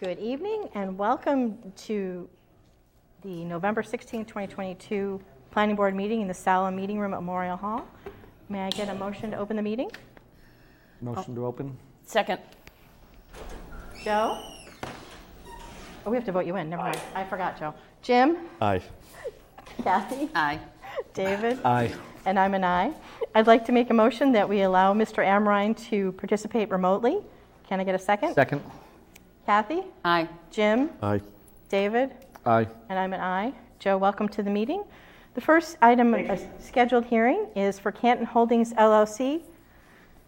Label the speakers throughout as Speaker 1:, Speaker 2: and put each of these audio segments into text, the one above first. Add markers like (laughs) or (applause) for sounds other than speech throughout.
Speaker 1: Good evening and welcome to the November 16, 2022 Planning Board meeting in the Sala Meeting Room at Memorial Hall. May I get a motion to open the meeting?
Speaker 2: Motion to open?
Speaker 3: Second.
Speaker 1: Joe? Oh, we have to vote you in, never mind. I forgot, Joe. Jim?
Speaker 2: Aye.
Speaker 1: Kathy?
Speaker 3: Aye.
Speaker 1: David?
Speaker 2: Aye.
Speaker 1: And I'm an aye. I'd like to make a motion that we allow Mr. Amrine to participate remotely. Can I get a second?
Speaker 2: Second?
Speaker 1: Kathy?
Speaker 3: Aye.
Speaker 1: Jim?
Speaker 2: Aye.
Speaker 1: David?
Speaker 2: Aye.
Speaker 1: And I'm an aye. Joe, welcome to the meeting. The first item, of a scheduled hearing, is for Canton Holdings LLC,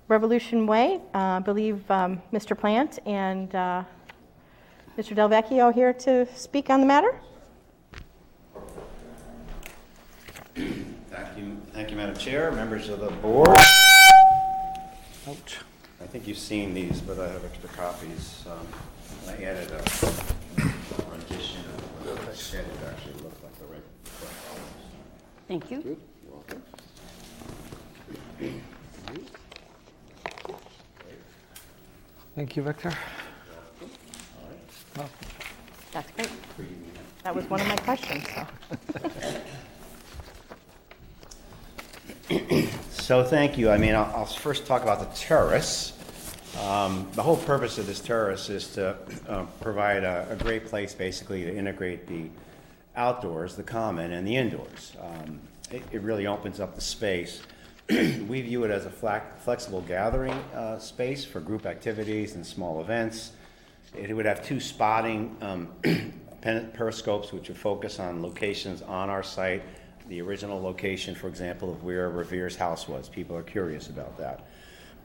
Speaker 1: Revolution Way. Uh, I believe um, Mr. Plant and uh, Mr. Del Vecchio are here to speak on the matter.
Speaker 4: Thank you, thank you, Madam Chair, members of the board.
Speaker 2: Ouch.
Speaker 4: I think you've seen these, but I have extra copies. Um, I added a (coughs) rendition of what the shed would actually look like, the right.
Speaker 3: Thank you.
Speaker 4: You're welcome.
Speaker 2: Thank you, Victor.
Speaker 1: That's great. That was one of my questions, so. (coughs)
Speaker 4: So thank you. I mean, I'll, I'll first talk about the terrace. Um, the whole purpose of this terrace is to uh, provide a, a great place, basically, to integrate the outdoors, the common, and the indoors. Um, it, it really opens up the space. (clears throat) we view it as a flac- flexible gathering uh, space for group activities and small events. It would have two spotting um, (clears throat) periscopes, which would focus on locations on our site. The original location, for example, of where Revere's house was. People are curious about that.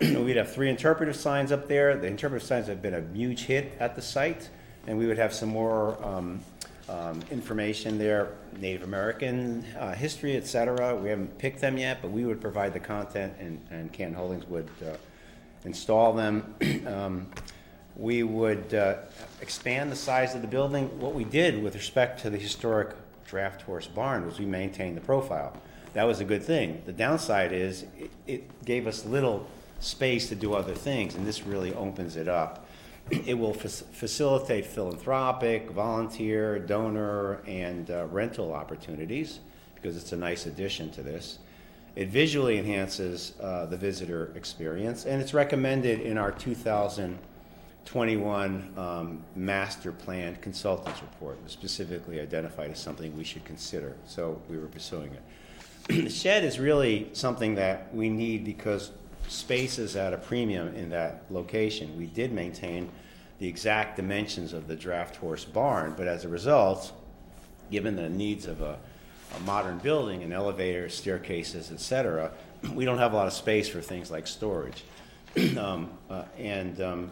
Speaker 4: We'd have three interpretive signs up there. The interpretive signs have been a huge hit at the site, and we would have some more um, um, information there, Native American uh, history, et cetera. We haven't picked them yet, but we would provide the content, and, and Canton Holdings would uh, install them. (clears throat) um, we would uh, expand the size of the building. What we did with respect to the historic draft horse barn was we maintained the profile. That was a good thing. The downside is it, it gave us little space to do other things, and this really opens it up. It will fac- facilitate philanthropic, volunteer, donor, and uh, rental opportunities because it's a nice addition to this. It visually enhances uh, the visitor experience, and it's recommended in our 2021 um, master plan consultants report. It was specifically identified as something we should consider, so we were pursuing it. (clears throat) the shed is really something that we need because space is at a premium in that location. We did maintain the exact dimensions of the draft horse barn, but as a result, given the needs of a, a modern building and elevators, staircases, etc., (clears throat) we don't have a lot of space for things like storage. (clears throat) um, uh, and um,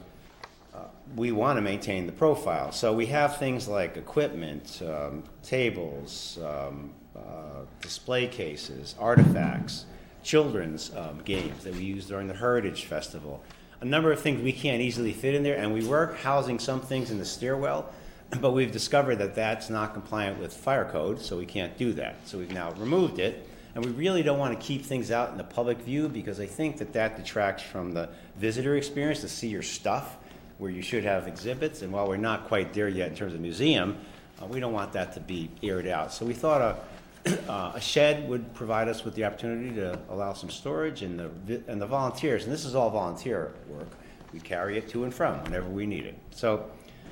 Speaker 4: uh, we want to maintain the profile. So we have things like equipment, um, tables, um, uh, display cases, artifacts, children's um, games that we use during the Heritage Festival. A number of things we can't easily fit in there, and we were housing some things in the stairwell, (clears throat) but we've discovered that that's not compliant with fire code, so we can't do that. So we've now removed it, and we really don't want to keep things out in the public view because I think that that detracts from the visitor experience to see your stuff where you should have exhibits. And while we're not quite there yet in terms of museum, uh, we don't want that to be aired out. So we thought a uh, a shed would provide us with the opportunity to allow some storage and the, and the volunteers, and this is all volunteer work, we carry it to and from whenever we need it. So,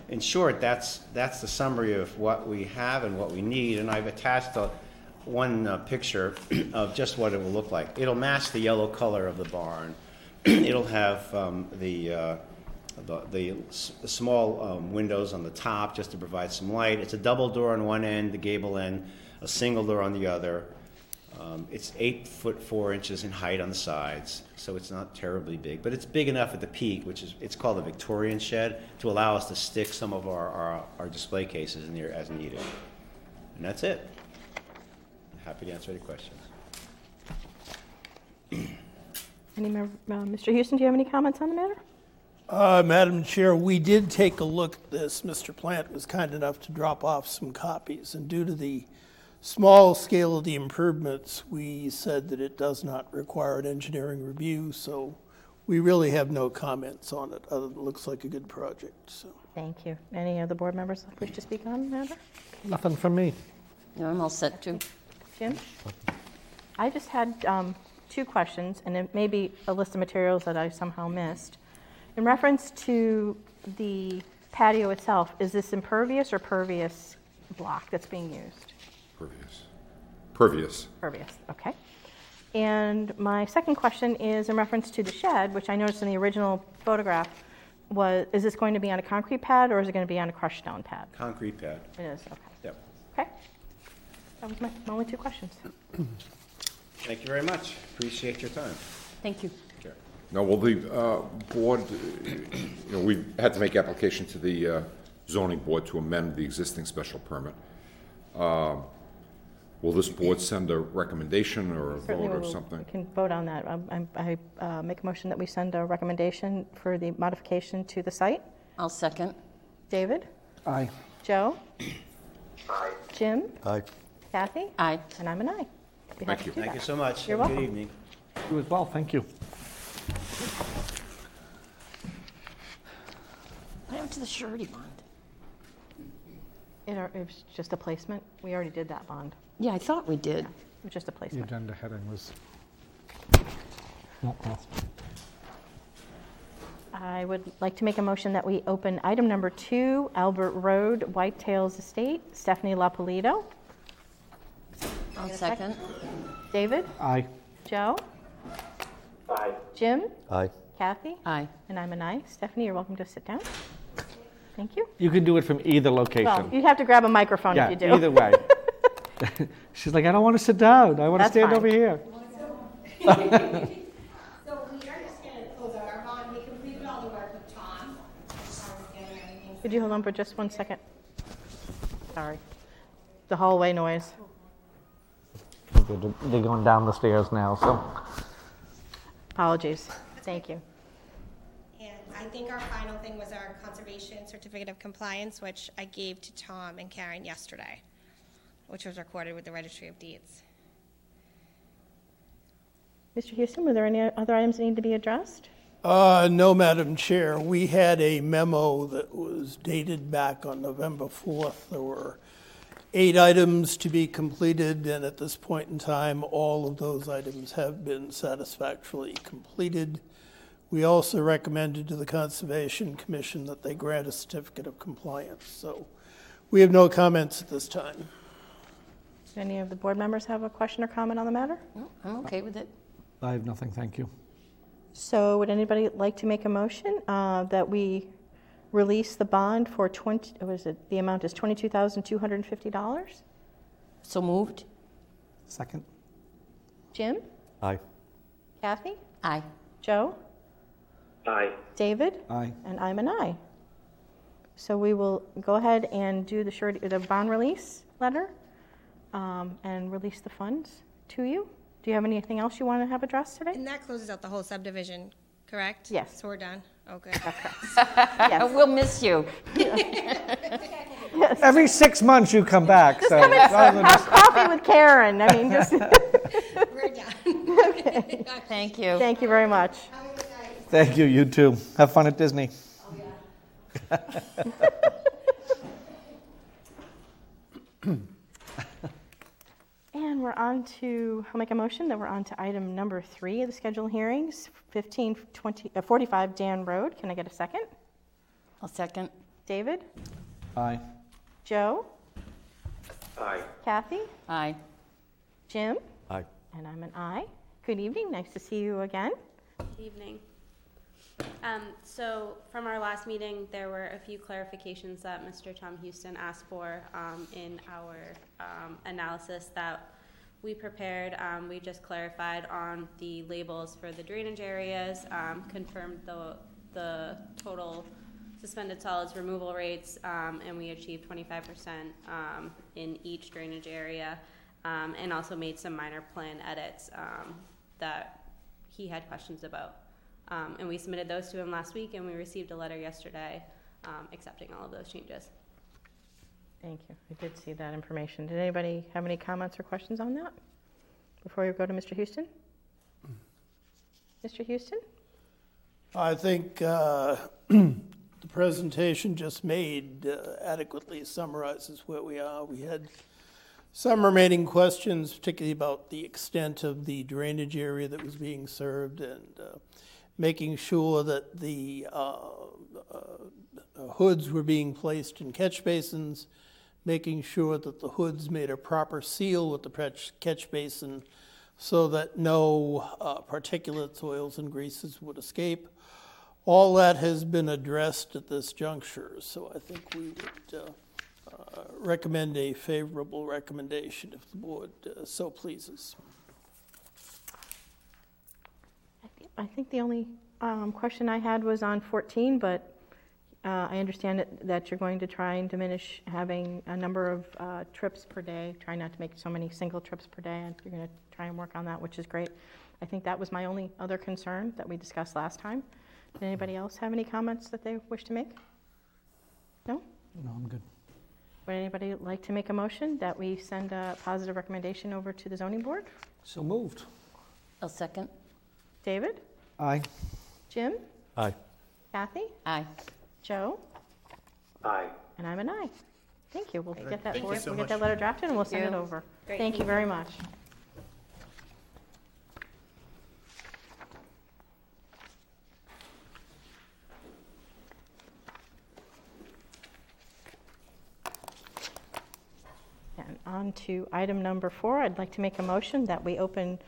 Speaker 4: in short, that's, that's the summary of what we have and what we need, and I've attached a, one uh, picture (clears throat) of just what it will look like. It'll match the yellow color of the barn. (clears throat) It'll have um, the, uh, the, the, s- small um, windows on the top just to provide some light. It's a double door on one end, the gable end, a single door on the other. Um, it's eight foot four inches in height on the sides, so it's not terribly big, but it's big enough at the peak, which is it's called a Victorian shed, to allow us to stick some of our, our, our display cases in there as needed. And that's it. Happy to answer any questions.
Speaker 1: Any mem- uh, Mr. Houston, do you have any comments on the matter?
Speaker 5: Uh, Madam Chair, we did take a look at this. Mr. Plant was kind enough to drop off some copies, and due to the small scale of the improvements, we said that it does not require an engineering review, so we really have no comments on it, other than it looks like a good project, so.
Speaker 1: Thank you. Any other board members wish to speak on the matter?
Speaker 2: Nothing from me.
Speaker 3: No, I'm all set too.
Speaker 1: Jim? I just had um, two questions, and it may be a list of materials that I somehow missed. In reference to the patio itself, is this impervious or pervious block that's being used?
Speaker 6: Pervious. Pervious.
Speaker 1: Pervious, okay. And my second question is in reference to the shed, which I noticed in the original photograph, was, is this going to be on a concrete pad or is it going to be on a crushed stone pad?
Speaker 4: Concrete pad.
Speaker 1: It is, okay.
Speaker 4: Yep.
Speaker 1: Okay. That was my my only two questions.
Speaker 4: Thank you very much. Appreciate your time.
Speaker 3: Thank you.
Speaker 4: Sure.
Speaker 6: Now, will the uh, board, uh, you know, we had to make application to the uh, zoning board to amend the existing special permit. Um, Will this board send a recommendation or a
Speaker 1: Certainly
Speaker 6: vote
Speaker 1: we
Speaker 6: or
Speaker 1: will-
Speaker 6: something?
Speaker 1: We can vote on that. Um, I'm- I uh, make a motion that we send a recommendation for the modification to the site.
Speaker 3: I'll second.
Speaker 1: David?
Speaker 2: Aye.
Speaker 1: Joe? Aye. Jim?
Speaker 2: Aye.
Speaker 1: Kathy?
Speaker 3: Aye.
Speaker 1: And I'm an aye. Be happy
Speaker 6: you.
Speaker 1: to do
Speaker 4: Thank you
Speaker 1: that.
Speaker 4: so much.
Speaker 1: You're
Speaker 4: Have a
Speaker 1: welcome.
Speaker 4: Good evening.
Speaker 2: You as well, thank you.
Speaker 3: What happened to the surety bond?
Speaker 1: It are- it was just a placement. We already did that bond.
Speaker 3: Yeah, I thought we did.
Speaker 1: It just a
Speaker 2: The
Speaker 1: placement.
Speaker 2: agenda heading was. Not lost.
Speaker 1: I would like to make a motion that we open item number two, Albert Road, Whitetails Estate, Stephanie Lapolito.
Speaker 3: I'll second.
Speaker 1: David?
Speaker 2: Aye.
Speaker 1: Joe? Aye. Jim?
Speaker 2: Aye.
Speaker 1: Kathy?
Speaker 3: Aye.
Speaker 1: And I'm an aye. Stephanie, you're welcome to sit down. Thank you.
Speaker 2: You can do it from either
Speaker 1: Well,
Speaker 2: location.
Speaker 1: you'd have to grab a microphone
Speaker 2: Yeah,
Speaker 1: if you do.
Speaker 2: either way. (laughs) (laughs) She's like, I don't want to sit down, I want to stand
Speaker 1: fine.
Speaker 2: over here. (laughs) (laughs)
Speaker 7: So we are just gonna close out our bond, we completed all the work with Tom. as far as getting everything
Speaker 1: Could you hold on for just one second? Sorry. The hallway noise.
Speaker 2: They're they're going down the stairs now, so.
Speaker 1: Apologies. Thank you.
Speaker 7: And I think our final thing was our conservation certificate of compliance, which I gave to Tom and Karen yesterday, which was recorded with the registry of deeds.
Speaker 1: Mr. Houston, were there any other items that need to be addressed?
Speaker 5: Uh, no, Madam Chair, we had a memo that was dated back on November 4th. There were eight items to be completed, and at this point in time, all of those items have been satisfactorily completed. We also recommended to the Conservation Commission that they grant a certificate of compliance. So we have no comments at this time.
Speaker 1: Do any of the board members have a question or comment on the matter?
Speaker 3: No, I'm okay with it.
Speaker 2: I have nothing, thank you.
Speaker 1: So would anybody like to make a motion uh, that we release the bond for 20, what is it, the amount is $22,250?
Speaker 3: So moved?
Speaker 2: Second?
Speaker 1: Jim?
Speaker 2: Aye.
Speaker 1: Kathy?
Speaker 3: Aye.
Speaker 1: Joe?
Speaker 8: Aye.
Speaker 1: David?
Speaker 2: Aye.
Speaker 1: And I'm an aye. So we will go ahead and do the surety, the bond release letter um, and release the funds to you. Do you have anything else you want to have addressed today?
Speaker 7: And that closes out the whole subdivision, correct?
Speaker 1: Yes.
Speaker 7: So we're done? Okay. (laughs)
Speaker 1: Yes. (laughs)
Speaker 3: We'll miss you.
Speaker 2: Every six months you come back, so. rather than
Speaker 1: Have coffee with Karen. I mean, just, (laughs)
Speaker 7: We're done. Okay.
Speaker 3: Thank you.
Speaker 1: thank you very much.
Speaker 2: Thank you, you too. Have fun at Disney.
Speaker 1: And we're on to, I'll make a motion that we're on to item number three of the scheduled hearings, 15, 20, uh, 45 Dan Road. Can I get a second?
Speaker 3: I'll second.
Speaker 1: David?
Speaker 2: Aye.
Speaker 1: Joe?
Speaker 8: Aye.
Speaker 1: Kathy?
Speaker 3: Aye.
Speaker 1: Jim?
Speaker 2: Aye.
Speaker 1: And I'm an aye. Good evening. Nice to see you again.
Speaker 9: Good evening. Um, So from our last meeting, there were a few clarifications that Mr. Tom Houston asked for um, in our um, analysis that we prepared. Um, We just clarified on the labels for the drainage areas, um, confirmed the, the total suspended solids removal rates, um, and we achieved twenty-five percent um, in each drainage area, um, and also made some minor plan edits um, that he had questions about. Um, and we submitted those to him last week, and we received a letter yesterday um, accepting all of those changes.
Speaker 1: Thank you. I did see that information. Did anybody have any comments or questions on that before we go to Mr. Houston? Mr. Houston?
Speaker 5: I think uh, (clears throat) the presentation just made uh, adequately summarizes where we are. We had some remaining questions, particularly about the extent of the drainage area that was being served and uh, making sure that the uh, uh, hoods were being placed in catch basins, making sure that the hoods made a proper seal with the catch- basin so that no uh, particulates, oils, and greases would escape. All that has been addressed at this juncture, so I think we would uh, uh, recommend a favorable recommendation if the board uh, so pleases.
Speaker 1: I I think the only um, question I had was on 14, but uh, I understand that- that you're going to try and diminish having a number of uh, trips per day, try not to make so many single trips per day, and you're going to try and work on that, which is great. I think that was my only other concern that we discussed last time. Did anybody else have any comments that they wish to make? No?
Speaker 2: No, I'm good.
Speaker 1: Would anybody like to make a motion that we send a positive recommendation over to the zoning board?
Speaker 2: So moved.
Speaker 3: I'll second.
Speaker 1: David?
Speaker 2: Aye.
Speaker 1: Jim?
Speaker 2: Aye.
Speaker 1: Kathy?
Speaker 3: Aye.
Speaker 1: Joe?
Speaker 8: Aye.
Speaker 1: And I'm an aye. Thank you. We'll get that,
Speaker 7: Thank you
Speaker 1: board-
Speaker 7: so
Speaker 1: we'll get that letter drafted and we'll send it
Speaker 3: you.
Speaker 1: over.
Speaker 7: Great,
Speaker 1: Thank you
Speaker 7: thank
Speaker 1: very much. And on to item number four, I'd like to make a motion that we open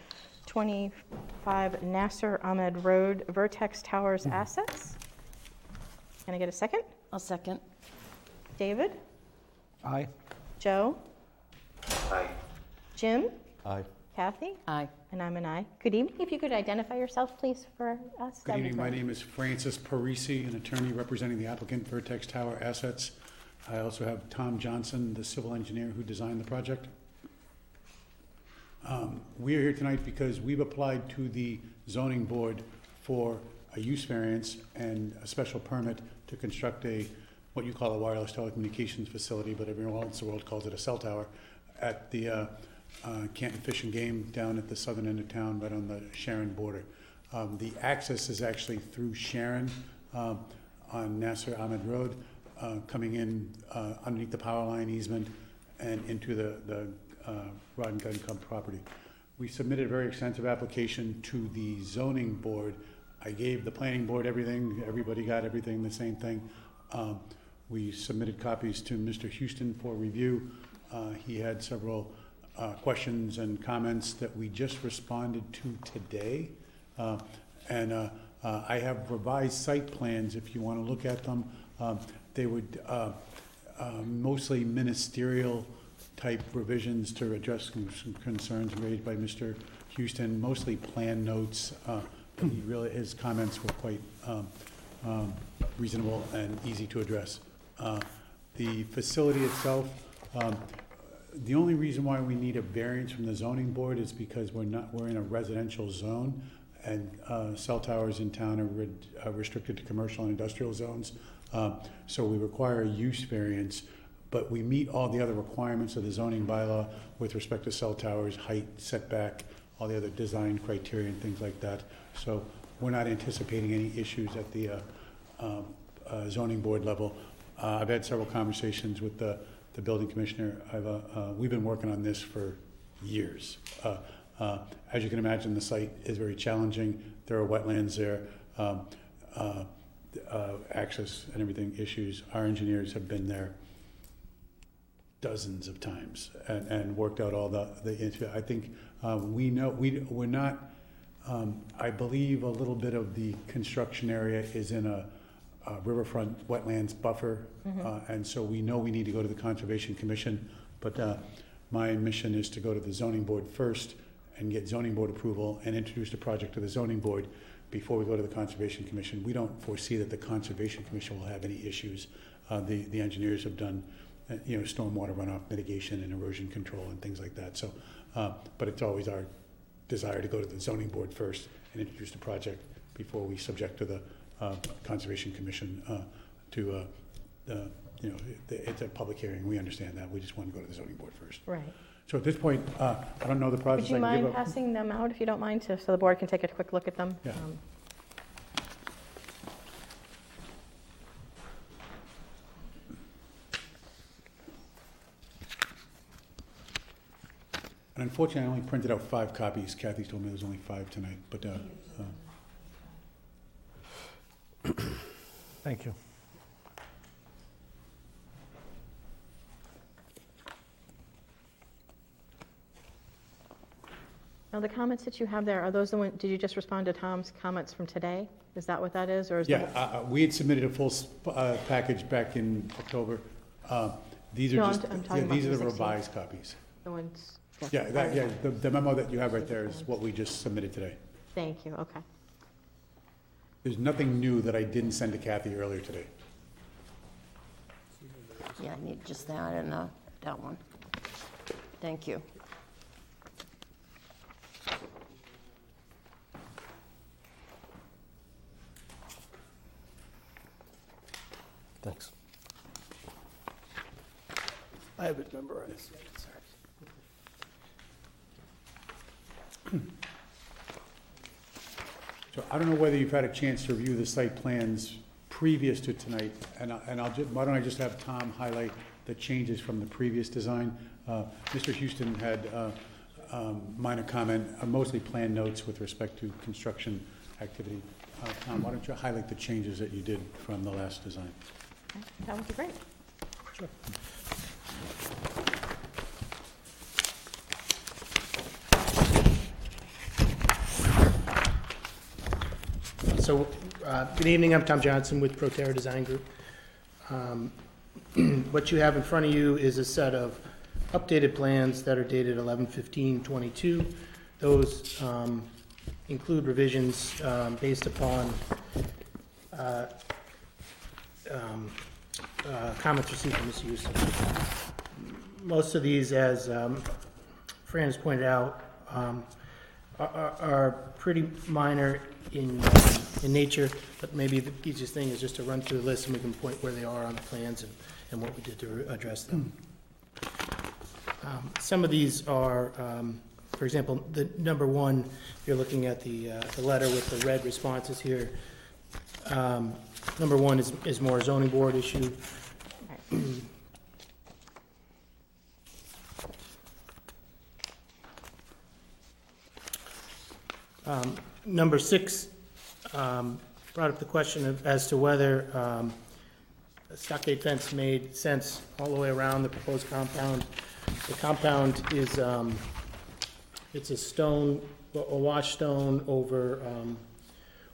Speaker 1: 25 Nasser Ahmed Road Vertex Towers assets. Can I get a second?
Speaker 3: I'll second.
Speaker 1: David?
Speaker 2: Aye.
Speaker 1: Joe?
Speaker 8: Aye.
Speaker 1: Jim?
Speaker 2: Aye.
Speaker 1: Kathy?
Speaker 3: Aye.
Speaker 1: And I'm an aye. Good evening. If you could identify yourself, please, for us.
Speaker 10: Good
Speaker 1: that'd be
Speaker 10: evening, my
Speaker 1: great.
Speaker 10: name is Francis Parisi, an attorney representing the applicant Vertex Tower Assets. I also have Tom Johnson, the civil engineer who designed the project. Um, We are here tonight because we've applied to the zoning board for a use variance and a special permit to construct a, what you call a wireless telecommunications facility, but everyone else in the world calls it a cell tower, at the uh, uh, Canton Fish and Game down at the southern end of town, right on the Sharon border. Um, The access is actually through Sharon um, on Nasser Ahmed Road, uh, coming in uh, underneath the power line easement and into the the uh, Rod and Gun Club property. We submitted a very extensive application to the zoning board. I gave the planning board everything, everybody got everything, the same thing. Um, We submitted copies to Mr. Houston for review. Uh, He had several uh, questions and comments that we just responded to today. Uh, And uh, uh, I have revised site plans, if you want to look at them. Um, They would, uh, uh, mostly ministerial type revisions to address some concerns raised by Mr. Houston, mostly plan notes. uh, he really, his comments were quite um, um, reasonable and easy to address. Uh, The facility itself, um, the only reason why we need a variance from the zoning board is because we're not, we're in a residential zone, and uh, cell towers in town are red- are restricted to commercial and industrial zones. Um, So we require a use variance, but we meet all the other requirements of the zoning bylaw with respect to cell towers, height, setback, all the other design criteria and things like that. So we're not anticipating any issues at the uh, um, uh, zoning board level. Uh, I've had several conversations with the, the building commissioner. I've, uh, uh, we've been working on this for years. Uh, As you can imagine, the site is very challenging. There are wetlands there, um, access and everything issues. Our engineers have been there dozens of times and, and worked out all the, the. I think we know, we, we're not, um, I believe a little bit of the construction area is in a riverfront wetlands buffer. uh, And so we know we need to go to the Conservation Commission. But uh, my mission is to go to the zoning board first and get zoning board approval and introduce the project to the zoning board before we go to the Conservation Commission. We don't foresee that the Conservation Commission will have any issues. Uh, The, the engineers have done, uh, you know, stormwater runoff mitigation and erosion control and things like that. So, uh, but it's always our desire to go to the zoning board first and introduce the project before we subject to the uh, Conservation Commission uh, to, uh, the- you know, it- it's a public hearing, we understand that, we just want to go to the zoning board first.
Speaker 1: Right.
Speaker 10: So at this point, uh, I don't know the process.
Speaker 1: Would you
Speaker 10: I can give
Speaker 1: mind passing them out, if you don't mind, to- so the board can take a quick look at them?
Speaker 10: Yeah.
Speaker 1: Um,
Speaker 10: And unfortunately, I only printed out five copies. Kathy told me there was only five tonight, but, uh, uh, (coughs)
Speaker 2: Thank you.
Speaker 1: Now, the comments that you have there, are those the one, did you just respond to Tom's comments from today? Is that what that is, or is
Speaker 10: yeah,
Speaker 1: that?
Speaker 10: uh, uh, we had submitted a full, sp- uh, package back in October. Uh, these
Speaker 1: No,
Speaker 10: are
Speaker 1: I'm
Speaker 10: just,
Speaker 1: t- I'm
Speaker 10: yeah,
Speaker 1: about
Speaker 10: these are
Speaker 1: the
Speaker 10: the
Speaker 1: 16th.
Speaker 10: revised copies.
Speaker 1: The ones?
Speaker 10: Yeah, that, yeah, the, the memo that you have right there is what we just submitted today.
Speaker 1: Thank you, okay.
Speaker 10: There's nothing new that I didn't send to Kathy earlier today.
Speaker 3: Yeah, I need just that and uh, that one. Thank you.
Speaker 2: Thanks.
Speaker 5: I have it memorized.
Speaker 10: So I don't know whether you've had a chance to review the site plans previous to tonight, and I- and I'll, ju- why don't I just have Tom highlight the changes from the previous design? Uh, Mr. Houston had uh, um, minor comment, uh, mostly plan notes with respect to construction activity. Uh, Tom, why don't you highlight the changes that you did from the last design?
Speaker 1: Okay, That would be great.
Speaker 11: So, uh, good evening, I'm Tom Johnson with Proterra Design Group. Um, (clears throat) What you have in front of you is a set of updated plans that are dated 11/15/22. Those um, include revisions um, based upon uh, um, uh, comments received from Ms. Houston. Most of these, as um, Fran has pointed out, um, are- are are pretty minor in, um, in nature, but maybe the easiest thing is just to run through the list and we can point where they are on the plans and, and what we did to address them. Um, Some of these are, um, for example, the number one, you're looking at the, uh, the letter with the red responses here. Um, Number one is, is more zoning board issue. Um, Number six um, brought up the question of- as to whether um, a stockade fence made sense all the way around the proposed compound. The compound is, um, it's a stone, a wash stone over, um,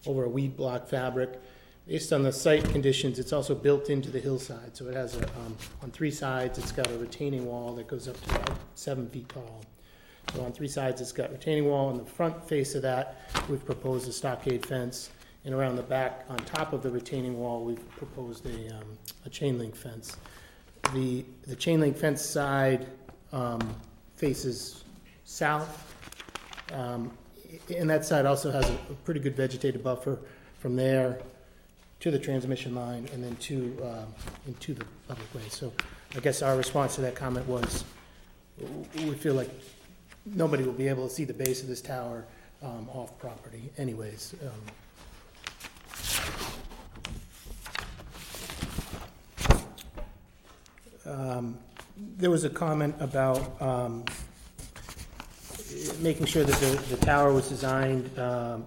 Speaker 11: over a weed block fabric. Based on the site conditions, it's also built into the hillside, so it has a, um, on three sides, it's got a retaining wall that goes up to about seven feet tall. So on three sides, it's got retaining wall. On the front face of that, we've proposed a stockade fence. And around the back, on top of the retaining wall, we've proposed a, um, a chain link fence. The, the chain link fence side, um, faces south. Um, and that side also has a pretty good vegetative buffer from there to the transmission line and then to, um, into the public way. So I guess our response to that comment was, we feel like nobody will be able to see the base of this tower um, off property anyways. Um, um, There was a comment about um, making sure that the, the tower was designed um,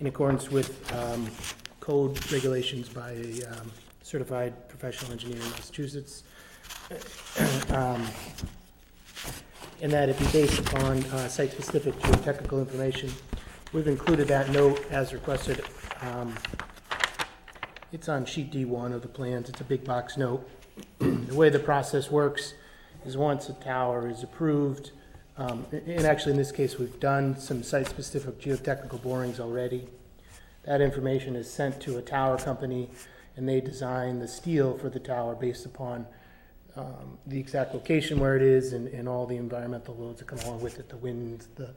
Speaker 11: in accordance with um, code regulations by a um, certified professional engineer in Massachusetts. (clears throat) Um, and that it be based upon uh, site-specific geotechnical information. We've included that note as requested. Um, It's on sheet D1 of the plans. It's a big box note. (clears throat) The way the process works is once a tower is approved, um, and actually in this case, we've done some site-specific geotechnical borings already. That information is sent to a tower company, and they design the steel for the tower based upon um, the exact location where it is and, and all the environmental loads that come along with it, the winds, the,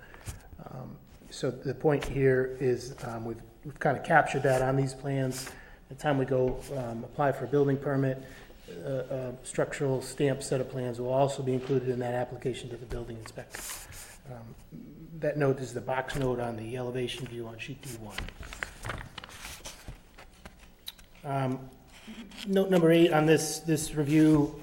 Speaker 11: um, so the point here is, um, we've, we've kind of captured that on these plans. The time we go, um, apply for a building permit, a, a structural stamp set of plans will also be included in that application to the building inspector. Um, That note is the box note on the elevation view on sheet D one. Um, Note number eight on this, this review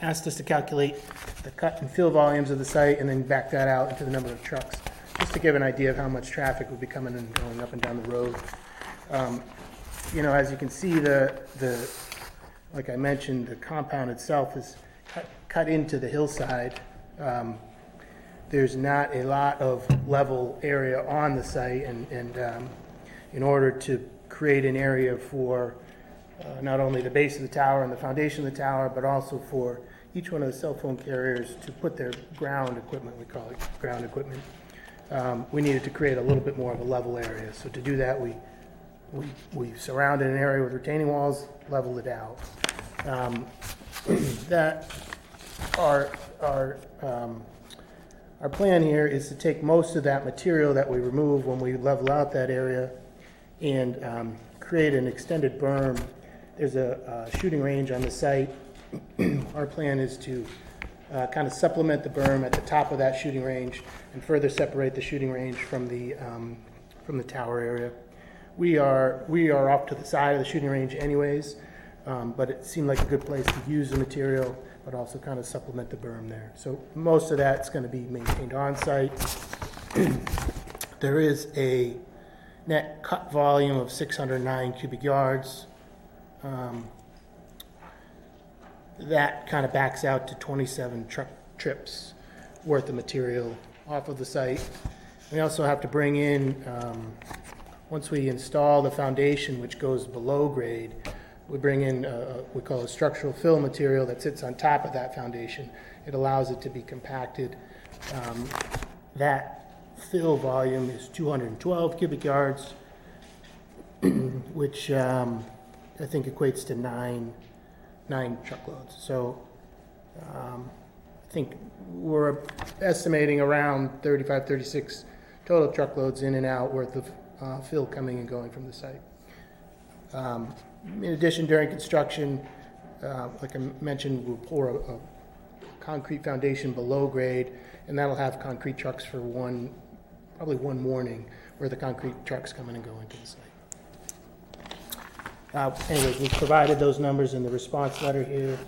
Speaker 11: asked us to calculate the cut and fill volumes of the site and then back that out into the number of trucks, just to give an idea of how much traffic would be coming and going up and down the road. Um, You know, as you can see, the, the, like I mentioned, the compound itself is cut, cut into the hillside. Um, There's not a lot of level area on the site, and, and um, in order to create an area for uh, not only the base of the tower and the foundation of the tower, but also for each one of the cell phone carriers to put their ground equipment, we call it ground equipment, um, we needed to create a little bit more of a level area. So to do that, we, we, we surrounded an area with retaining walls, leveled it out. Um, (clears throat) That, our, our, um, our plan here is to take most of that material that we remove when we level out that area and um, create an extended berm. There's a uh, shooting range on the site. (clears throat) Our plan is to kind of supplement the berm at the top of that shooting range and further separate the shooting range from the, um, from the tower area. We are, we are off to the side of the shooting range anyways, um, but it seemed like a good place to use the material, but also kind of supplement the berm there. So most of that's going to be maintained on-site. (clears throat) There is a net cut volume of 609 cubic yards. Um, That kind of backs out to 27 truck trips worth of material off of the site. We also have to bring in, um, once we install the foundation, which goes below grade, we bring in, uh, we call a structural fill material that sits on top of that foundation. It allows it to be compacted. Um, That fill volume is 212 cubic yards, (clears throat) which um, I think equates to nine, nine truckloads. So um, I think we're estimating around 35, 36 total truckloads in and out worth of uh, fill coming and going from the site. Um, In addition, during construction, uh, like I mentioned, we'll pour a, a concrete foundation below grade, and that'll have concrete trucks for one, probably one morning, where the concrete trucks come in and go into the site. Uh, Anyways, we've provided those numbers in the response letter here.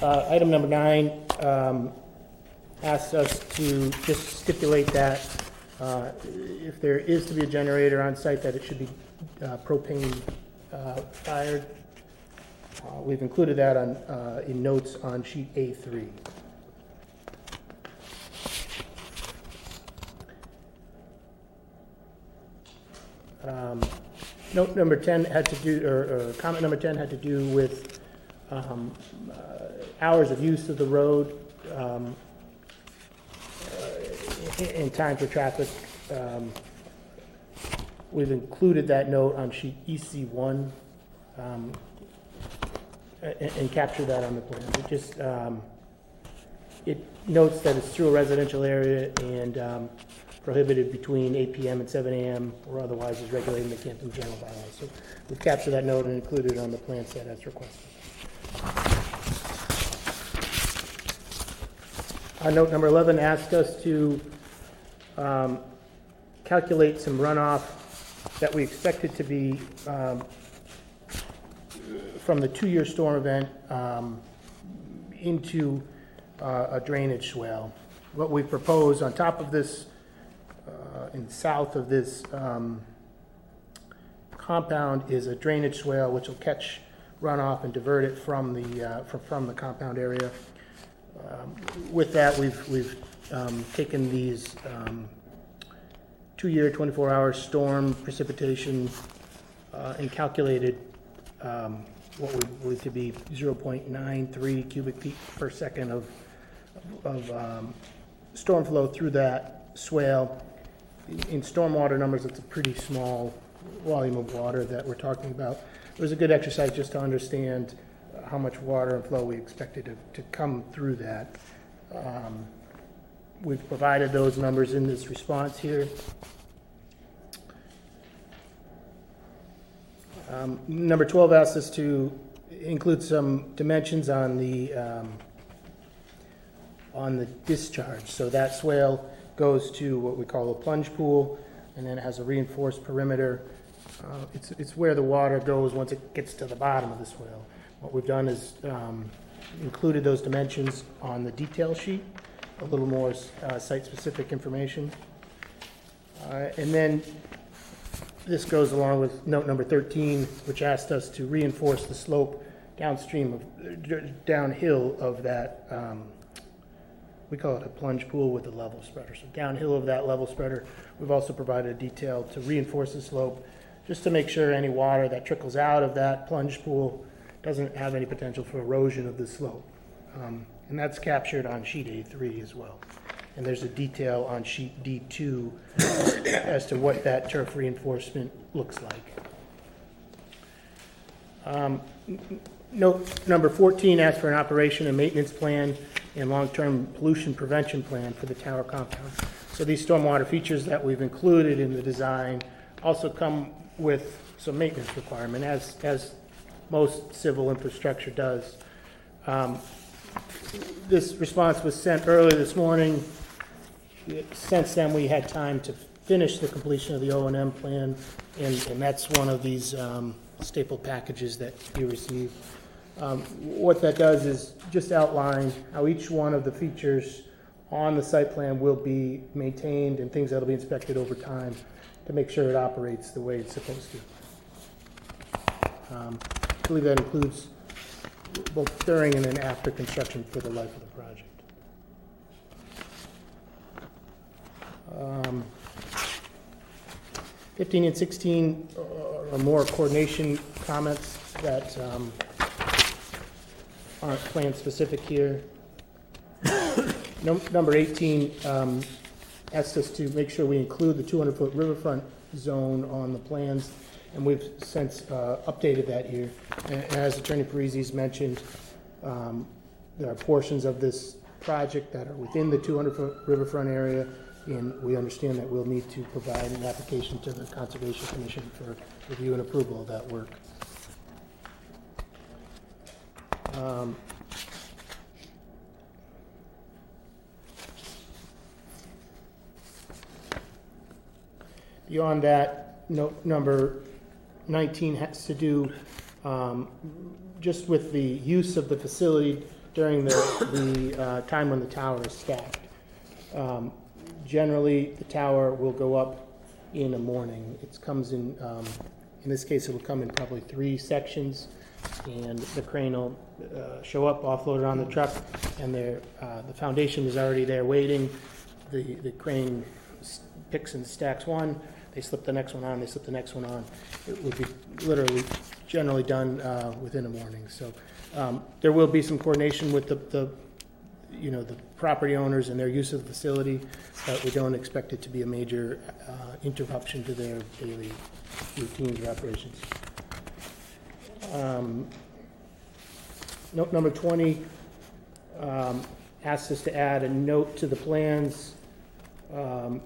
Speaker 11: Uh, Item number nine um, asks us to just stipulate that uh, if there is to be a generator on site, that it should be uh, propane uh, fired. Uh, We've included that on, uh, in notes on sheet A3. Um, Note number 10 had to do, or or comment number 10 had to do with um, uh, hours of use of the road um, uh, in time for traffic. Um, We've included that note on sheet EC1 um, and captured that on the plan. It just, um, it notes that it's through a residential area and um, prohibited between 8 PM and 7 AM or otherwise is regulated in the Canton General bylaws. So we've captured that note and included it on the plan set as requested. Uh, Note number 11 asked us to um, calculate some runoff that we expected to be um, from the two-year storm event um, into uh, a drainage swale. What we propose on top of this, uh, in south of this um, compound is a drainage swale which will catch runoff and divert it from the, uh, fr- from the compound area. Um, With that, we've, we've um, taken these um, two-year, 24-hour storm precipitation uh, and calculated um, what believe to be 0.93 cubic feet per second of, of um, storm flow through that swale. In stormwater numbers, it's a pretty small volume of water that we're talking about. It was a good exercise just to understand how much water and flow we expected to, to come through that. Um, We've provided those numbers in this response here. Um, Number 12 asks us to include some dimensions on the, um, on the discharge. So that swale goes to what we call a plunge pool, and then it has a reinforced perimeter uh, it's, it's where the water goes once it gets to the bottom of the swale. What we've done is um, included those dimensions on the detail sheet, a little more uh, site-specific information. Uh, And then this goes along with note number 13, which asked us to reinforce the slope downstream of, downhill of that, um, we call it a plunge pool with a level spreader. So downhill of that level spreader, we've also provided a detail to reinforce the slope, just to make sure any water that trickles out of that plunge pool doesn't have any potential for erosion of the slope. Um, And that's captured on sheet A3 as well. And there's a detail on sheet D2 as to what that turf reinforcement looks like. Um, Note number 14 asks for an operation and maintenance plan and long-term pollution prevention plan for the tower compound. So these stormwater features that we've included in the design also come with some maintenance requirement, as, as most civil infrastructure does. Um, This response was sent earlier this morning. Since then, we had time to finish the completion of the O and M plan, and, that's one of these um, staple packages that you received. Um, What that does is just outline how each one of the features on the site plan will be maintained and things that'll be inspected over time to make sure it operates the way it's supposed to. Um, I believe that includes both during and then after construction for the life of the project. Um, 15 and 16 are more coordination comments that um, aren't plan-specific here. Num- Number 18 um, asks us to make sure we include the 200-foot riverfront zone on the plans, and we've since uh, updated that here. And As Attorney Parisi's mentioned, um, there are portions of this project that are within the 200-foot riverfront area, and we understand that we'll need to provide an application to the Conservation Commission for review and approval of that work. Um, Beyond that, note number 19 has to do um, just with the use of the facility during the, the uh, time when the tower is stacked. Um, Generally, the tower will go up in the morning. It comes in, um, in this case, it'll come in probably three sections, and the crane will uh, show up, offload it on the truck, and uh, the foundation is already there waiting. The, the crane picks and stacks one, they slip the next one on, they slip the next one on. It would be literally generally done uh, within a morning. So um, there will be some coordination with the, the, you know, the property owners and their use of the facility, but we don't expect it to be a major uh, interruption to their daily routines or operations. Um, Note number 20 um, asks us to add a note to the plans um,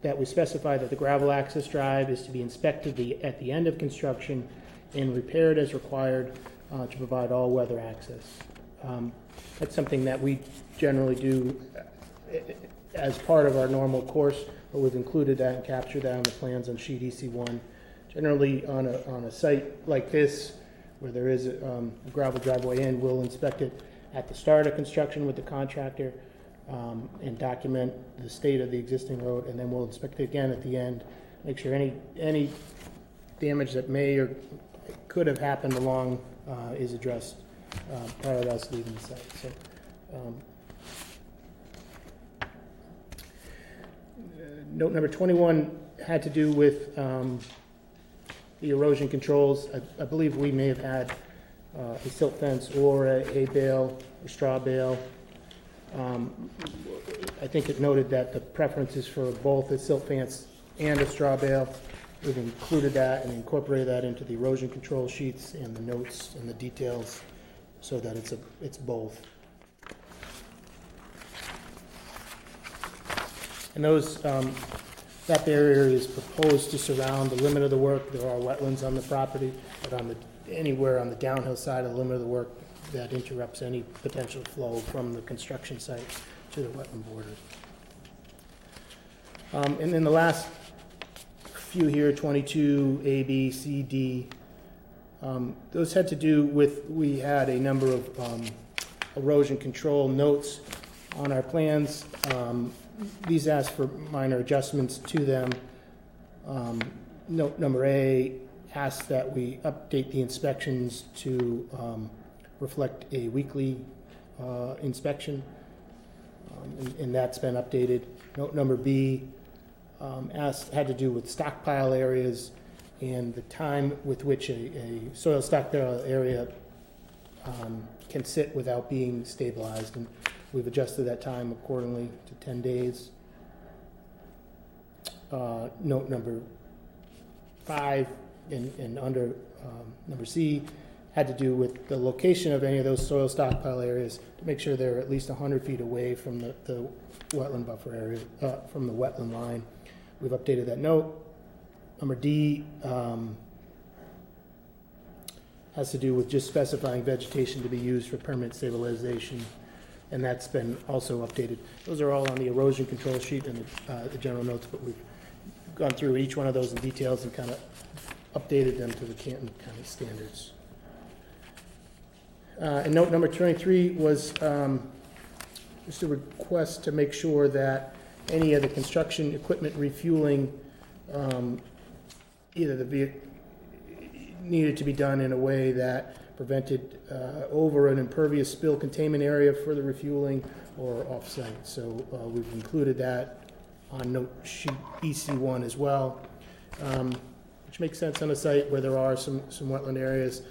Speaker 11: that we specify that the gravel access drive is to be inspected the- at the end of construction and repaired as required uh, to provide all-weather access. Um, That's something that we generally do uh, as part of our normal course, but we've included that and captured that on the plans on sheet EC1. Generally, on a, on a site like this, where there is um, a gravel driveway in, we'll inspect it at the start of construction with the contractor um, and document the state of the existing road, and then we'll inspect it again at the end, make sure any, any damage that may or could have happened along uh, is addressed uh, prior to us leaving the site. So, um, Note number 21 had to do with um, the erosion controls. I- I believe we may have had uh, a silt fence or a hay bale or straw bale. Um, I think it noted that the preference is for both a silt fence and a straw bale. We've included that and incorporated that into the erosion control sheets and the notes and the details so that it's a, it's both. And those, um, that barrier is proposed to surround the limit of the work. There are wetlands on the property, but on the, anywhere on the downhill side of the limit of the work that interrupts any potential flow from the construction site to the wetland borders. Um, and then the last few here, 22, A, B, C, D. Um, Those had to do with, we had a number of um, erosion control notes on our plans. Um, These ask for minor adjustments to them. Um, Note number A asks that we update the inspections to um, reflect a weekly uh, inspection, Um, and- and that's been updated. Note number B um, asked, had to do with stockpile areas and the time with which a, a soil stockpile area um, can sit without being stabilized. And we've adjusted that time accordingly to 10 days. Uh, Note number five and, and under um, number C had to do with the location of any of those soil stockpile areas to make sure they're at least 100 feet away from the, the wetland buffer area, uh, from the wetland line. We've updated that note. Number D um, has to do with just specifying vegetation to be used for permanent stabilization, and that's been also updated. Those are all on the erosion control sheet and the, uh, the general notes, but we've gone through each one of those in details and kind of updated them to the Canton County standards. Uh, And note number 23 was um, just a request to make sure that any of the construction equipment refueling, um, either the vehicle, needed to be done in a way that prevented uh, over an impervious spill containment area for the refueling or off-site. So uh, we've included that on note sheet EC1 as well, um, which makes sense on a site where there are some, some wetland areas.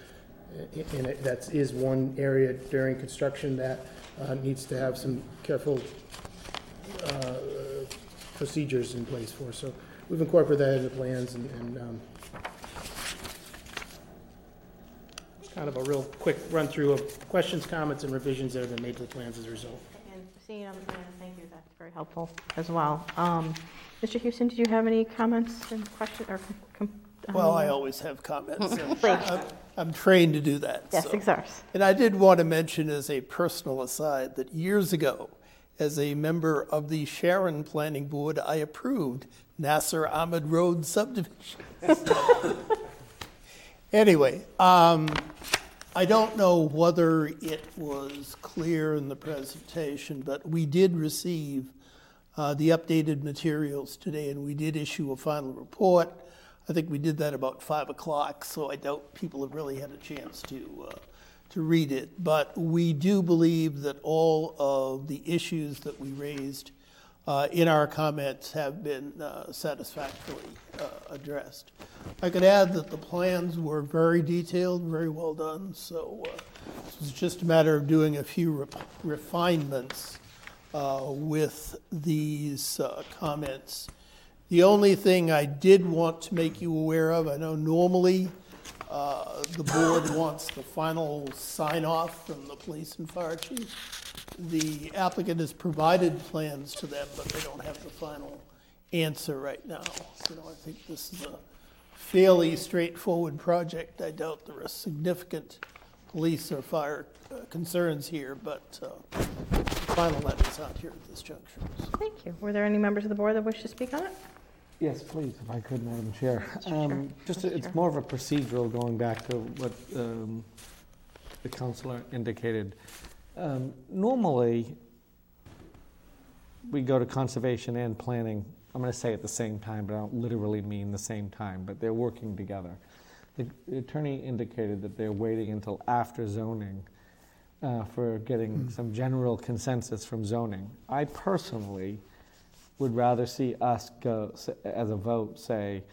Speaker 11: And it- that is one area during construction that uh, needs to have some careful uh, procedures in place for. So we've incorporated that in the plans and, and um, it's kind of a real quick run-through of questions, comments, and revisions that have been made to the plans as a result.
Speaker 1: And seeing, um, yeah, thank you, that's very helpful as well. Um, Mr. Houston, did you have any comments and questions or? com- com-
Speaker 5: Well,
Speaker 1: um,
Speaker 5: I always have comments. and (laughs)
Speaker 1: Please.
Speaker 5: I'm- I'm trained to do that.
Speaker 1: Yes,
Speaker 5: so.
Speaker 1: exarch.
Speaker 5: And I did want to mention as a personal aside that years ago, as a member of the Sharon Planning Board, I approved Nasser Ahmed Road subdivision. (laughs) anyway, um, I don't know whether it was clear in the presentation, but we did receive uh, the updated materials today, and we did issue a final report. I think we did that about five o'clock, so I doubt people have really had a chance to uh, to read it. But we do believe that all of the issues that we raised uh, in our comments have been uh, satisfactorily uh, addressed. I could add that the plans were very detailed, very well done. So uh, it was just a matter of doing a few re- refinements uh, with these comments. The only thing I did want to make you aware of, I know normally uh, the board wants the final sign off from the police and fire chief. The applicant has provided plans to them, but they don't have the final answer right now. So I think this is a fairly straightforward project. I doubt there are significant police or fire uh, concerns here, but uh, the final letter's out here at this juncture.
Speaker 1: Thank you. Were there any members of the board that wish to speak on it?
Speaker 2: Yes, please, if I could, Madam Chair. Um, Just, a- it's more of a procedural, going back to what um, the counselor indicated. Um, Normally, we go to conservation and planning, I'm going to say at the same time, but I don't literally mean the same time, but they're working together. The attorney indicated that they're waiting until after zoning uh, for getting some general consensus from zoning. I personally would rather see us go, as a vote, say,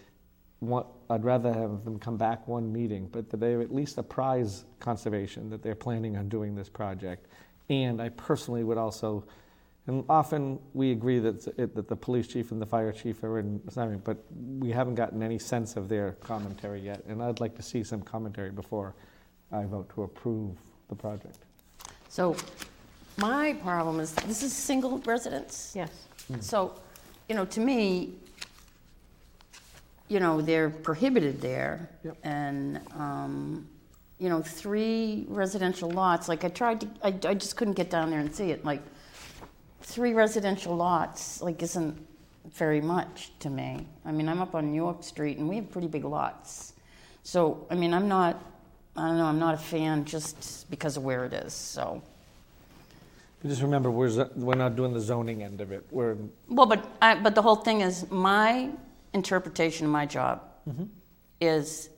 Speaker 2: one, I'd rather have them come back one meeting, but that they at least apprise conservation that they're planning on doing this project. And I personally would also, and often we agree that, it, that the police chief and the fire chief are in, something, but we haven't gotten any sense of their commentary yet. And I'd like to see some commentary before I vote to approve the project.
Speaker 3: So my problem is, this is single residence?
Speaker 1: Yes.
Speaker 3: So, you know, to me, you know, they're prohibited there.
Speaker 2: Yep.
Speaker 3: And, um, you know, three residential lots, like I tried to, I, I just couldn't get down there and see it, like, three residential lots, like, isn't, very much to me. I mean, I'm up on New York Street and we have pretty big lots. So, I mean, I'm not, I don't know, I'm not a fan just because of where it is, so.
Speaker 2: But just remember, we're, zo- we're not doing the zoning end of it. We're,
Speaker 3: Well, but I, but the whole thing is my interpretation of my job
Speaker 2: Mm-hmm.
Speaker 3: is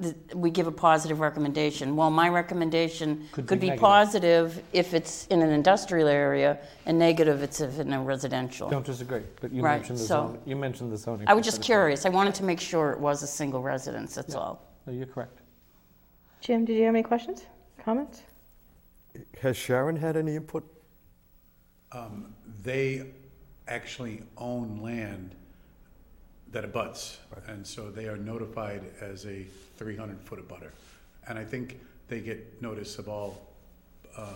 Speaker 3: th- we give a positive recommendation. Well, my recommendation
Speaker 2: Could
Speaker 3: could,
Speaker 2: be
Speaker 3: be,
Speaker 2: negative.
Speaker 3: positive if it's in an industrial area, and negative if it's in a residential.
Speaker 2: don't disagree, but you
Speaker 3: Right,
Speaker 2: mentioned the
Speaker 3: so-
Speaker 2: zoning. You mentioned the zoning.
Speaker 3: I was just
Speaker 2: percentage.
Speaker 3: curious. I wanted to make sure it was a single residence. That's
Speaker 2: Yeah.
Speaker 3: all.
Speaker 2: No, you're correct.
Speaker 1: Jim, did you have any questions, comments?
Speaker 12: Has Sharon had any input?
Speaker 10: Um, They actually own land that abuts, and so they are notified as a 300-foot abutter. And I think they get notice of all uh,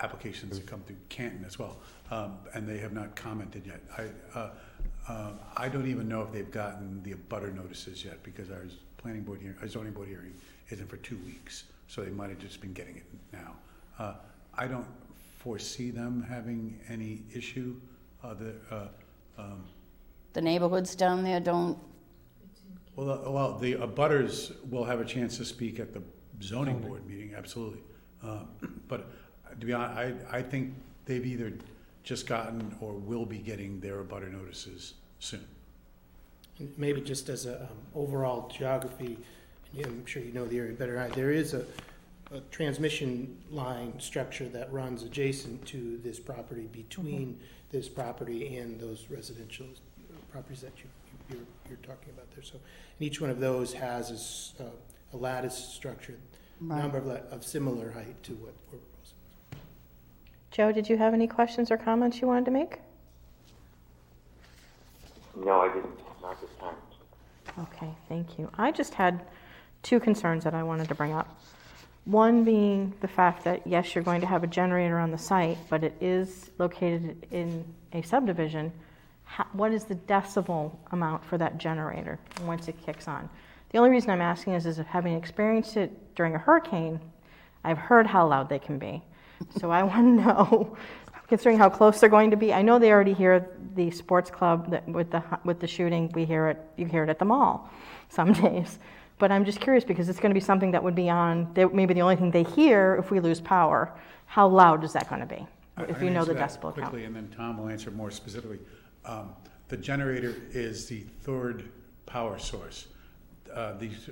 Speaker 10: applications that come through Canton as well, Um, and they have not commented yet. I, uh, uh, I don't even know if they've gotten the abutter notices yet, because our planning board hearing, our zoning board hearing isn't for two weeks, so they might have just been getting it now. Uh, I don't foresee them having any issue. Uh, the, uh, um,
Speaker 3: The neighborhoods down there don't.
Speaker 10: well, uh, well, the abutters will have a chance to speak at the zoning board meeting, absolutely. Uh, (clears throat) But uh, to be honest, I, I think they've either just gotten or will be getting their abutter notices soon.
Speaker 11: And Maybe just as a um, overall geography, and I'm sure you know the area better than I, there is a, a transmission line structure that runs adjacent to this property, between this property and those residential properties that you, you're, you're talking about there. So, and each one of those has a s- uh, a lattice structure,
Speaker 3: Right.
Speaker 11: number of, la- of similar height to what we're proposing.
Speaker 1: Joe, did you have any questions or comments you wanted to make?
Speaker 8: No, I didn't, not this time.
Speaker 1: Okay, thank you. I just had two concerns that I wanted to bring up. One being the fact that, yes, you're going to have a generator on the site, but it is located in a subdivision. How- What is the decibel amount for that generator once it kicks on? The only reason I'm asking is, is having experienced it during a hurricane, I've heard how loud they can be. So I (laughs) want to know, considering how close they're going to be, I know they already hear the sports club that with the, with the shooting, we hear it, you hear it at the mall some (laughs) days. But I'm just curious because it's going to be something that would be on, they- maybe the only thing they hear if we lose power. How loud is that going to be?
Speaker 10: I-
Speaker 1: If
Speaker 10: I'm
Speaker 1: you know the
Speaker 10: answer that
Speaker 1: decibel count.
Speaker 10: Quickly, and then Tom will answer more specifically. Um, The generator is the third power source. Uh, These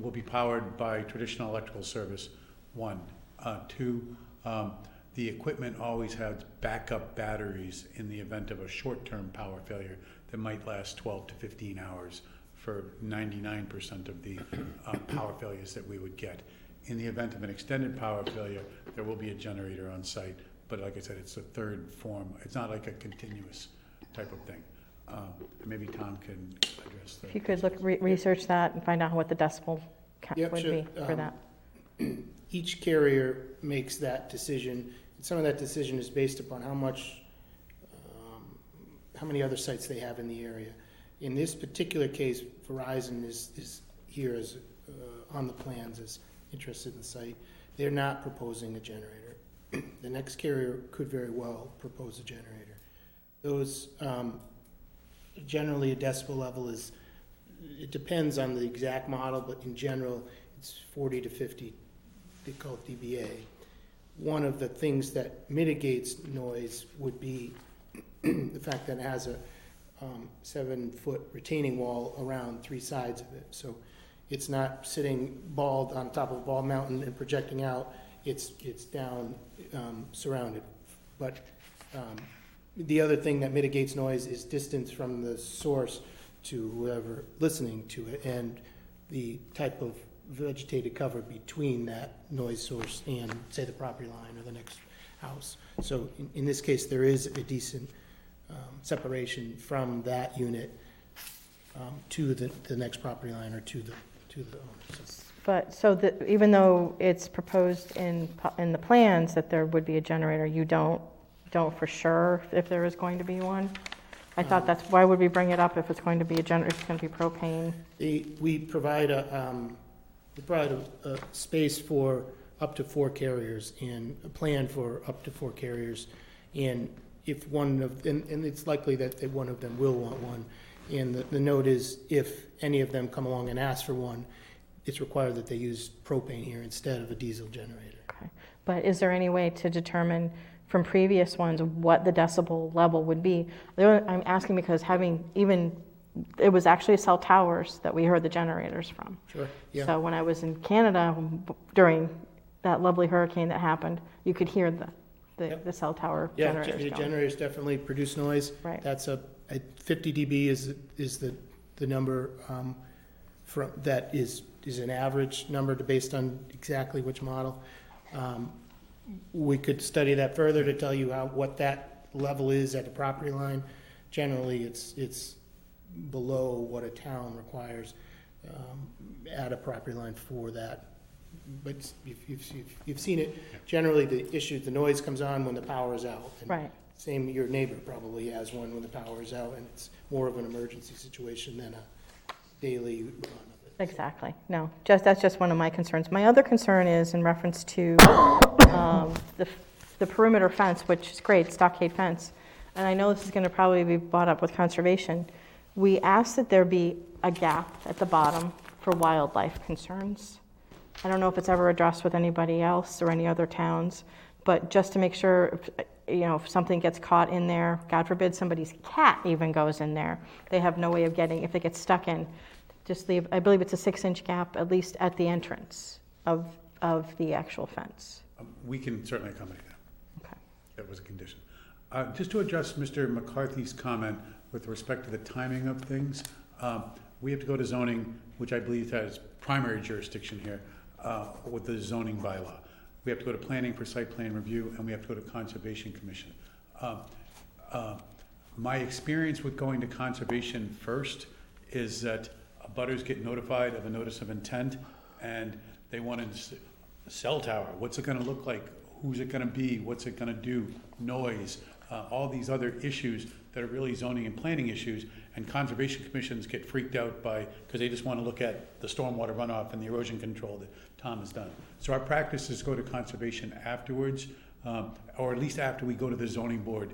Speaker 10: will be powered by traditional electrical service, one. Uh, Two, um, the equipment always has backup batteries in the event of a short-term power failure that might last 12 to 15 hours for 99% of the uh, power failures that we would get. In the event of an extended power failure, there will be a generator on site, but like I said, it's a third form. It's not like a continuous type of thing. Um, Maybe Tom can address that.
Speaker 1: If you could look, re- research that and find out what the decibel count
Speaker 11: Yep,
Speaker 1: would
Speaker 11: sure.
Speaker 1: be for
Speaker 11: Um,
Speaker 1: that. (clears throat)
Speaker 11: each carrier makes that decision. And some of that decision is based upon how much, um, how many other sites they have in the area. In this particular case, Verizon is, is here as, uh, on the plans, is interested in the site. They're not proposing a generator. (clears throat) The next carrier could very well propose a generator. Those, um, generally a decibel level is, it depends on the exact model, but in general, it's forty to fifty they call it dBA. One of the things that mitigates noise would be (clears throat) the fact that it has a um, seven-foot retaining wall around three sides of it. So it's not sitting bald on top of a bald mountain and projecting out, it's, it's down um, surrounded. But um, the other thing that mitigates noise is distance from the source to whoever listening to it, and the type of vegetated cover between that noise source and, say, the property line or the next house. So in, in this case, there is a decent um, separation from that unit um, to the, the next property line or to the, to the owner. So
Speaker 1: But, so that, even though it's proposed in, in the plans that there would be a generator, you don't, don't for sure if there is going to be one? I thought that's, why would we bring it up if it's going to be a generator, if it's going to be propane?
Speaker 11: The, we provide a, um, we provide a, a space for up to four carriers and a plan for up to four carriers. And if one of, and, and it's likely that that one of them will want one. And the, the note is, if any of them come along and ask for one, it's required that they use propane here instead of a diesel generator.
Speaker 1: Okay. But is there any way to determine from previous ones what the decibel level would be? I'm asking because having even, it was actually cell towers that we heard the generators from.
Speaker 11: Sure, yeah.
Speaker 1: So when I was in Canada during that lovely hurricane that happened, you could hear the, the,
Speaker 11: Yep.
Speaker 1: the cell tower
Speaker 11: Yeah,
Speaker 1: generators
Speaker 11: ge- generators definitely produce noise.
Speaker 1: Right.
Speaker 11: That's a, a fifty dB is, is the, the number, um, from, that is, is an average number to, based on exactly which model. Um, We could study that further to tell you how, what that level is at the property line. Generally, it's, it's below what a town requires, um, at a property line for that. But if, if, if you've seen it, generally the issue, the noise comes on when the power is out. And
Speaker 1: Right.
Speaker 11: Same, your neighbor probably has one when the power is out, and it's more of an emergency situation than a daily run of it.
Speaker 1: Exactly. No, just, that's just one of my concerns. My other concern is in reference to um, the the perimeter fence, which is great, stockade fence. And I know this is going to probably be brought up with conservation. We asked that there be a gap at the bottom for wildlife concerns. I don't know if it's ever addressed with anybody else or any other towns, but just to make sure, you know, if something gets caught in there, God forbid somebody's cat even goes in there, they have no way of getting, if they get stuck in, just leave, I believe it's a six-inch gap, at least at the entrance of, of the actual fence.
Speaker 10: Um, We can certainly accommodate that.
Speaker 1: Okay.
Speaker 10: That was a condition. Uh, Just to address Mr. McCarthy's comment with respect to the timing of things, um, we have to go to zoning, which I believe has primary jurisdiction here, uh, with the zoning bylaw. We have to go to planning for site plan review, and we have to go to conservation commission. Um, uh, My experience with going to conservation first is that butters get notified of a notice of intent, and they want to, s- cell tower, what's it gonna look like? Who's it gonna be? What's it gonna do? Noise, uh, all these other issues that are really zoning and planning issues, and conservation commissions get freaked out by, because they just want to look at the stormwater runoff and the erosion control Tom has done. So our practice is go to conservation afterwards, um, or at least after we go to the zoning board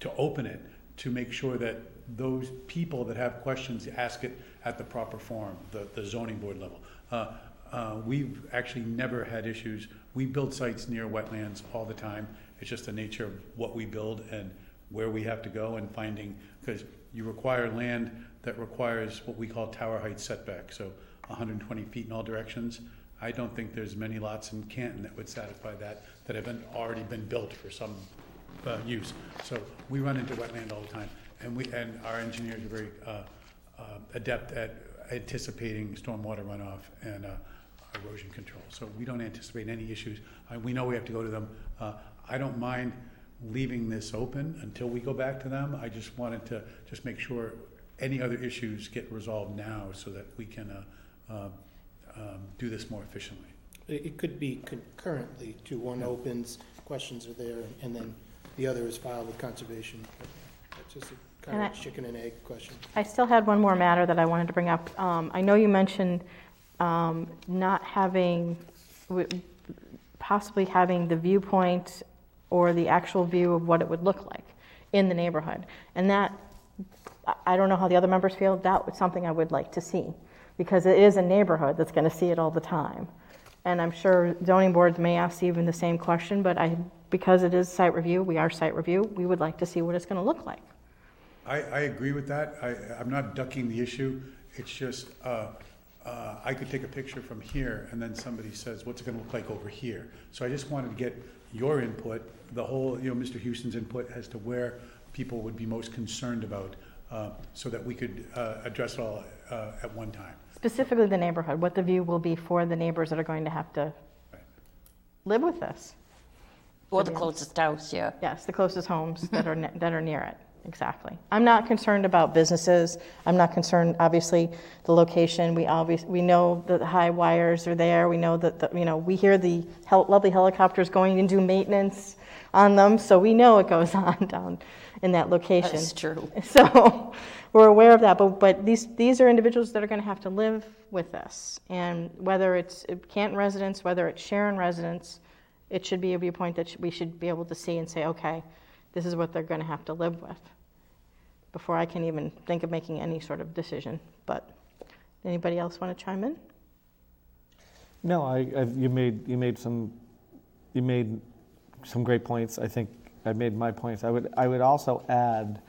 Speaker 10: to open it, to make sure that those people that have questions ask it at the proper forum, the, the zoning board level. Uh, uh, We've actually never had issues. We build sites near wetlands all the time. It's just the nature of what we build and where we have to go and finding, because you require land that requires what we call tower height setback, so 120 feet in all directions. I don't think there's many lots in Canton that would satisfy that, that have been, already been built for some uh, use. So we run into wetland all the time, and we, and our engineers are very uh, uh, adept at anticipating stormwater runoff and uh, erosion control. So we don't anticipate any issues. Uh, We know we have to go to them. Uh, I don't mind leaving this open until we go back to them. I just wanted to just make sure any other issues get resolved now so that we can uh, uh, um, do this more efficiently.
Speaker 11: It, it could be concurrently to one opens, questions are there, and then the other is filed with conservation. It's just a kind
Speaker 1: And
Speaker 11: of
Speaker 1: I-
Speaker 11: chicken and egg question.
Speaker 1: I still had one more matter that I wanted to bring up. Um, I know you mentioned um, not having, w- possibly having the viewpoint or the actual view of what it would look like in the neighborhood. And that, I- I don't know how the other members feel, that was something I would like to see, because it is a neighborhood that's going to see it all the time. And I'm sure zoning boards may ask even the same question, but I, because it is site review, we are site review, we would like to see what it's going to look like.
Speaker 10: I, I agree with that. I, I'm not ducking the issue. It's just, uh, uh, I could take a picture from here and then somebody says, what's it gonna look like over here? So I just wanted to get your input, the whole, you know, Mr. Houston's input as to where people would be most concerned about, uh, so that we could, uh, address it all, uh, at one time.
Speaker 1: Specifically the neighborhood, what the view will be for the neighbors that are going to have to live with this.
Speaker 3: Or the closest house, yeah.
Speaker 1: Yes, the closest homes that are, ne- that are near it, exactly. I'm not concerned about businesses, I'm not concerned, obviously, the location, we obvious, we know that the high wires are there, we know that, the- you know, we hear the hel- lovely helicopters going and do maintenance on them, so we know it goes (laughs) on down in that location.
Speaker 3: That is true.
Speaker 1: So we're aware of that, but, but these, these are individuals that are going to have to live with this. And whether it's uh, Canton residents, whether it's Sharon residents, it should be a viewpoint that we should be able to see and say, okay, this is what they're going to have to live with before I can even think of making any sort of decision. But anybody else want to chime in?
Speaker 2: No, I, I, you made, you made some, you made some great points. I think I made my points. I would, I would also add,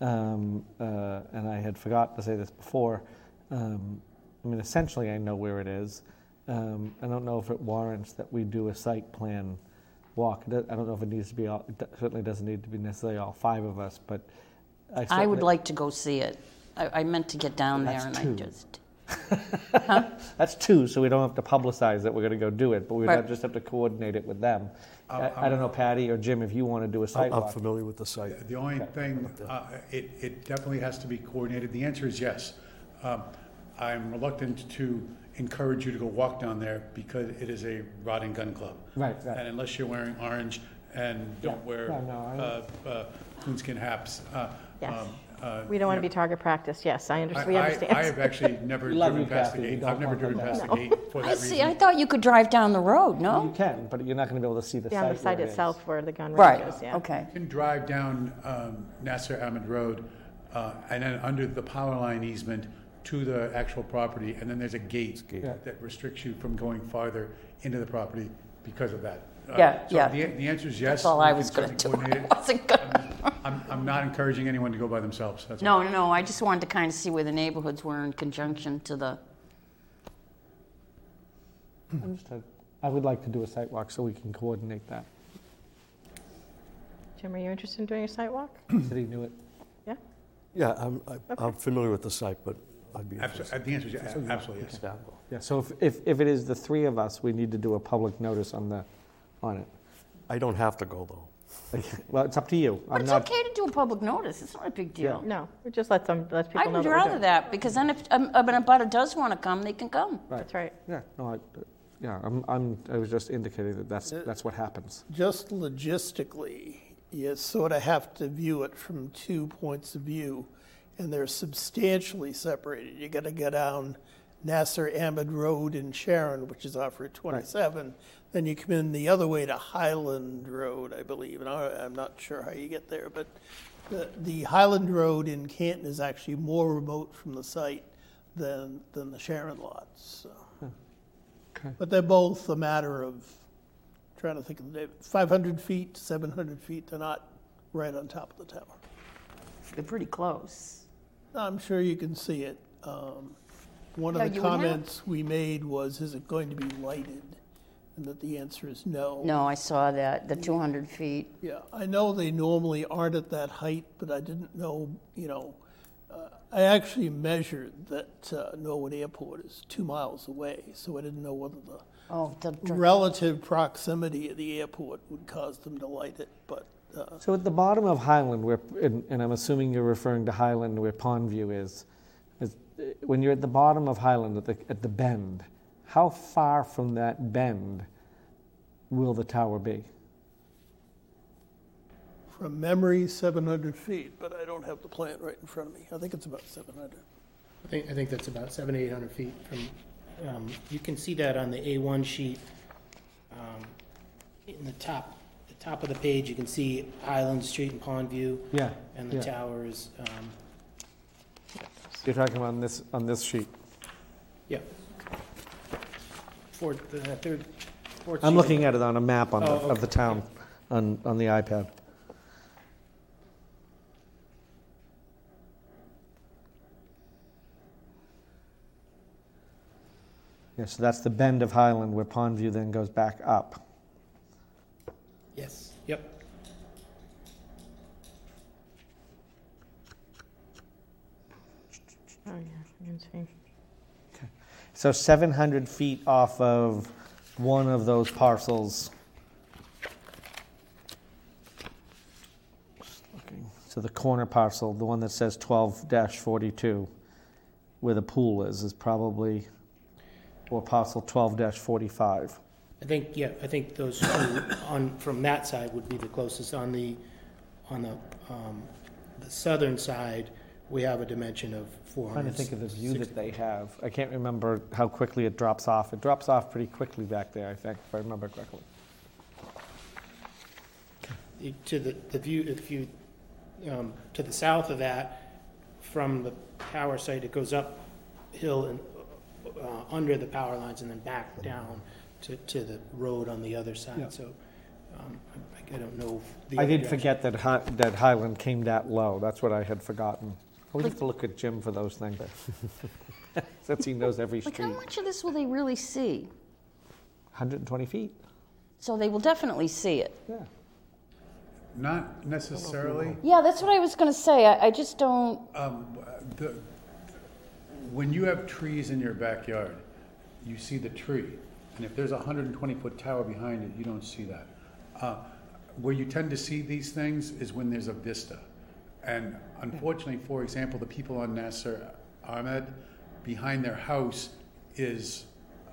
Speaker 2: um, uh, and I had forgot to say this before, um, I mean, essentially, I know where it is. Um, I don't know if it warrants that we do a site plan walk. I don't know if it needs to be, all, it certainly doesn't need to be necessarily all five of us, but I
Speaker 3: I would
Speaker 2: certainly-
Speaker 3: like to go see it. I, I meant to get down there
Speaker 2: That's
Speaker 3: and
Speaker 2: two.
Speaker 3: I just, (laughs)
Speaker 2: That's two, so we don't have to publicize that we're going to go do it, but we
Speaker 3: Right.
Speaker 2: just have to coordinate it with them. I I don't know, Patty or Jim, if you want to do a
Speaker 12: I'm
Speaker 2: site
Speaker 12: I'm
Speaker 2: walk.
Speaker 12: familiar with the site.
Speaker 10: The only thing, uh, it, it definitely has to be coordinated. The answer is yes. Um, I'm reluctant to encourage you to go walk down there because it is a rod and gun club.
Speaker 2: Right, right.
Speaker 10: And unless you're wearing orange and don't
Speaker 2: Yeah,
Speaker 10: wear
Speaker 2: yeah, no, I-
Speaker 10: uh, uh, coonskin hats. uh,
Speaker 1: Yes.
Speaker 10: um, uh,
Speaker 1: We don't want to be target practice. Yes, I
Speaker 10: know,
Speaker 1: understand. We
Speaker 10: I- I-
Speaker 1: understand.
Speaker 10: I have actually (laughs) never
Speaker 2: love
Speaker 10: driven
Speaker 2: you,
Speaker 10: past the
Speaker 2: Kathy. We
Speaker 10: gate.
Speaker 2: don't
Speaker 10: I've never
Speaker 2: want
Speaker 10: driven
Speaker 2: that.
Speaker 10: past the gate for
Speaker 3: I
Speaker 10: that
Speaker 3: see, I
Speaker 10: reason.
Speaker 3: thought you could drive down the road, No,
Speaker 2: You
Speaker 3: no?
Speaker 2: can, but you're not going to be able to see the site.
Speaker 1: Yeah, on the site
Speaker 2: where it is.
Speaker 1: itself where the gun range
Speaker 3: Right,
Speaker 1: is, yeah.
Speaker 3: okay.
Speaker 10: You can drive down um, Nasser Ahmed Road uh, and then under the power line easement to the actual property, and then there's a gate that restricts you from going farther into the property because of that. Uh,
Speaker 3: Yeah,
Speaker 10: so
Speaker 3: yeah.
Speaker 10: the, the answer is yes.
Speaker 3: That's all
Speaker 10: we
Speaker 3: I was gonna do.
Speaker 10: certainly (laughs)
Speaker 3: I wasn't gonna.
Speaker 10: I'm, I'm not encouraging anyone to go by themselves. That's all.
Speaker 3: No, no, I just wanted to kind of see where the neighborhoods were in conjunction to the,
Speaker 2: Understood. I would like to do a site walk so we can coordinate that.
Speaker 1: Jim, are you interested in doing a site walk? (clears throat)
Speaker 2: City knew it.
Speaker 1: Yeah?
Speaker 12: Yeah, I'm, I- I'm familiar with the site, but I'd be
Speaker 10: Abso-
Speaker 12: interested.
Speaker 10: uh, The answer is yeah, absolutely yes.
Speaker 12: Yeah.
Speaker 2: Yeah, so if, if, if it is the three of us, we need to do a public notice on the, on it.
Speaker 12: I don't have to go, though. (laughs)
Speaker 2: Well, it's up to you.
Speaker 3: but
Speaker 2: I'm
Speaker 3: it's
Speaker 2: not,
Speaker 3: okay to do a public notice, it's not a big deal.
Speaker 1: No, we just let them, let people
Speaker 3: I
Speaker 1: know
Speaker 3: would
Speaker 1: that we're
Speaker 3: rather
Speaker 1: doing.
Speaker 3: that, because then if, um, uh, but a butter does want to come, they can come.
Speaker 1: That's right.
Speaker 2: yeah, no, I, yeah, I'm, I'm, I was just indicating that that's,
Speaker 5: Uh,
Speaker 2: that's what happens.
Speaker 5: Just logistically, you sort of have to view it from two points of view, and they're substantially separated. You got to go down Nasser Ahmed Road in Sharon, which is off Route 27. Then you come in the other way to Highland Road, I believe, and I, I'm not sure how you get there, but the, the Highland Road in Canton is actually more remote from the site than, than the Sharon lots. So.
Speaker 2: Okay.
Speaker 5: But they're both a matter of trying to think of the, 500 feet, 700 feet, they're not right on top of the tower.
Speaker 3: They're pretty close.
Speaker 5: I'm sure you can see it. Um, One
Speaker 3: Yeah,
Speaker 5: of the
Speaker 3: you would have-
Speaker 5: comments we made was, is it going to be lighted? And that the answer is no.
Speaker 3: No, I saw that, the 200 feet.
Speaker 5: Yeah, I know they normally aren't at that height, but I didn't know, you know, uh, I actually measured that uh, Norwood Airport is two miles away, so I didn't know whether the
Speaker 3: Oh, the,
Speaker 5: relative proximity of the airport would cause them to light it, but uh,
Speaker 2: So at the bottom of Highland, where, and, and I'm assuming you're referring to Highland where Pondview is, is when you're at the bottom of Highland at the, at the bend, how far from that bend will the tower be?
Speaker 5: from memory, 700 feet, but I don't have the plant right in front of me. I think it's about 700.
Speaker 11: I think, I think that's about seven, eight hundred feet from, um, you can see that on the A1 sheet. Um, In the top, the top of the page, you can see Highland Street and Pondview,
Speaker 2: Yeah.
Speaker 11: and the
Speaker 2: yeah.
Speaker 11: tower is, um,
Speaker 2: You're talking about on this, on this sheet.
Speaker 11: yeah. Fourth, the third, fourth.
Speaker 2: I'm
Speaker 11: sheet.
Speaker 2: looking at it on a map on the,
Speaker 11: Oh,
Speaker 2: of the town on, on the iPad. Yeah, so that's the bend of Highland where Pondview then goes back up.
Speaker 11: Yes, yep.
Speaker 1: Oh, yeah, I can see.
Speaker 2: So 700 feet off of one of those parcels. Just. So the corner parcel, the one that says 12-42, where the pool is, is probably, or parcel 12-45.
Speaker 11: I think, yeah, I think those two on, from that side would be the closest. On the, on the, um, the southern side, we have a dimension of four
Speaker 2: Trying to think of the view that they have. I can't remember how quickly it drops off. It drops off pretty quickly back there, I think, if I remember correctly.
Speaker 11: you- to the, the view, if you, um, to the south of that, from the power site, it goes up hill and, uh, under the power lines and then back down to, to the road on the other
Speaker 2: Yeah.
Speaker 11: side, so, um, I, I don't know. the
Speaker 2: I
Speaker 11: other
Speaker 2: did
Speaker 11: direction.
Speaker 2: forget that Hi- that Highland came that low. That's what I had forgotten. I would have to look at Jim for those things. (laughs) Since he knows every
Speaker 3: Like,
Speaker 2: street.
Speaker 3: how much of this will they really see?
Speaker 2: 120 feet.
Speaker 3: So they will definitely see it.
Speaker 2: Yeah.
Speaker 10: Not necessarily.
Speaker 3: Yeah, that's what I was going to say. I, I just don't.
Speaker 10: Um, the, when you have trees in your backyard, you see the tree. And if there's a 120-foot tower behind it, you don't see that. Uh, where you tend to see these things is when there's a vista. And unfortunately, for example, the people on Nasser Ahmed, behind their house is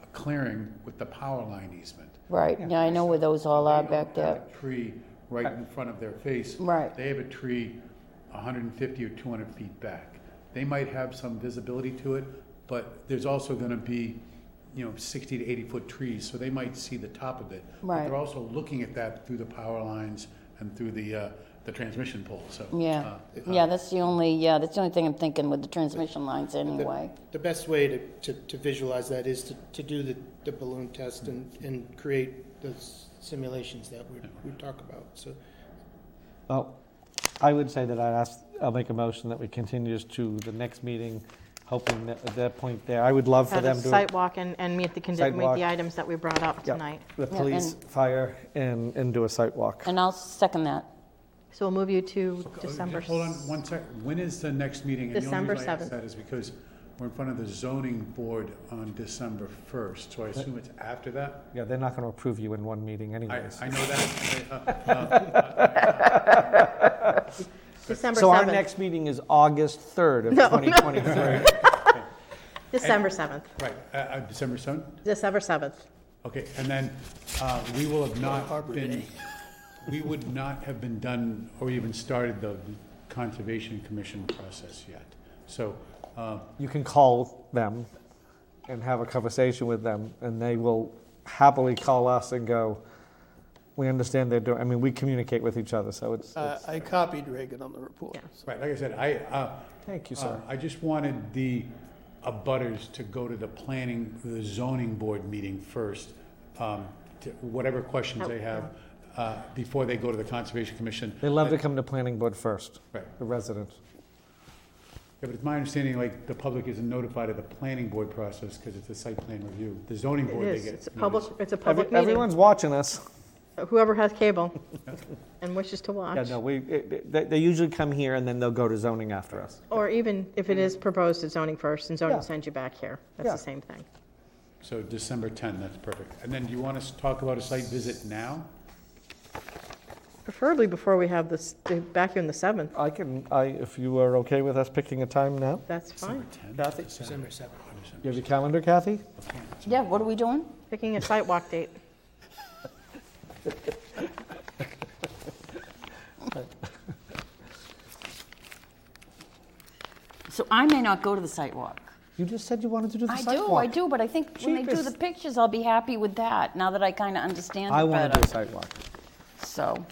Speaker 10: a clearing with the power line easement.
Speaker 3: Right. Yeah, I know where those all are
Speaker 10: They
Speaker 3: back
Speaker 10: don't have
Speaker 3: there.
Speaker 10: a Tree right in front of their face.
Speaker 3: Right.
Speaker 10: They have a tree 150 or 200 feet back. They might have some visibility to it, but there's also going to be, you know, 60 to 80 foot trees, so they might see the top of it. But
Speaker 3: Right.
Speaker 10: they're also looking at that through the power lines and through the, uh, the transmission pole, so.
Speaker 3: Yeah.
Speaker 10: uh,
Speaker 3: Yeah, that's the only. Yeah, that's the only thing I'm thinking with the transmission lines anyway.
Speaker 11: The best way to, to, to visualize that is to, to do the, the balloon test and, and create those simulations that we, we talk about, so.
Speaker 2: Well, I would say that I'd ask, I'll make a motion that we continue this to the next meeting, hoping that at that point there, I would love for
Speaker 1: Have a
Speaker 2: them to.
Speaker 1: site walk and, and meet the, condi-
Speaker 2: Site
Speaker 1: meet
Speaker 2: walk.
Speaker 1: the items that we brought up
Speaker 2: Yep.
Speaker 1: tonight.
Speaker 2: The
Speaker 3: Yeah,
Speaker 2: police,
Speaker 3: and-
Speaker 2: fire, and, and do a site walk.
Speaker 3: And I'll second that.
Speaker 1: So we'll move you to
Speaker 10: Uh,
Speaker 1: December.
Speaker 10: Hold on one sec. When is the next meeting? And the only
Speaker 1: December
Speaker 10: reason I ask
Speaker 1: 7th.
Speaker 10: that is because we're in front of the zoning board on December 1st, so I assume it's after that?
Speaker 2: Yeah, they're not going to approve you in one meeting
Speaker 10: I,
Speaker 2: anyways.
Speaker 10: I know that. (laughs) uh, uh,
Speaker 1: December
Speaker 2: So our
Speaker 1: 7th.
Speaker 2: next meeting is August 3rd of
Speaker 1: No, no.
Speaker 2: 2023. (laughs)
Speaker 1: December 7th.
Speaker 10: Right, uh, uh, December 7th?
Speaker 1: December 7th.
Speaker 10: Okay, and then uh, we will have not been, we would not have been done or even started the Conservation Commission process yet. So, uh,
Speaker 2: You can call them and have a conversation with them, and they will happily call us and go, we understand they're doing, I mean, we communicate with each other, so it's,
Speaker 5: Uh,
Speaker 2: it's-
Speaker 5: I copied Reagan on the report.
Speaker 10: right, like I said, I, uh,
Speaker 2: thank you,
Speaker 10: Uh,
Speaker 2: sir.
Speaker 10: I just wanted the abutters to go to the planning, the zoning board meeting first, um, to- whatever questions they have, uh, before they go to the Conservation Commission.
Speaker 2: They love to come to planning board first,
Speaker 10: Right.
Speaker 2: the residents.
Speaker 10: Yeah, but it's my understanding, like, the public isn't notified of the planning board process because it's a site plan review. The zoning
Speaker 1: It
Speaker 10: board, they
Speaker 1: is.
Speaker 10: get.
Speaker 1: It's a public,
Speaker 10: notice.
Speaker 1: it's a
Speaker 2: Every-
Speaker 1: public meeting.
Speaker 2: Everyone's watching us.
Speaker 1: Whoever has cable (laughs) and wishes to watch.
Speaker 2: Yeah, no, we, it- it- they, they usually come here and then they'll go to zoning after us.
Speaker 1: Or even if it is proposed at zoning first and zoning
Speaker 2: Yeah.
Speaker 1: sends you back here. That's
Speaker 2: Yeah.
Speaker 1: the same thing.
Speaker 10: So December 10, that's perfect. And then do you want us to talk about a site visit now?
Speaker 1: Preferably before we have this, eh, back here in the 7th.
Speaker 2: I can, I, if you are okay with us picking a time now?
Speaker 1: That's fine.
Speaker 2: Kathy?
Speaker 11: December 7th.
Speaker 2: You have your calendar, Kathy?
Speaker 3: Yeah, what are we doing?
Speaker 1: Picking a site walk date.
Speaker 3: So I may not go to the site walk.
Speaker 2: You just said you wanted to do the
Speaker 3: I
Speaker 2: site
Speaker 3: do,
Speaker 2: walk.
Speaker 3: I do, but I think when they do the
Speaker 2: Cheapest.
Speaker 3: pictures, I'll be happy with that, now that I kind of understand
Speaker 2: I
Speaker 3: it
Speaker 2: want to do a
Speaker 3: better.
Speaker 2: site walk.
Speaker 3: So,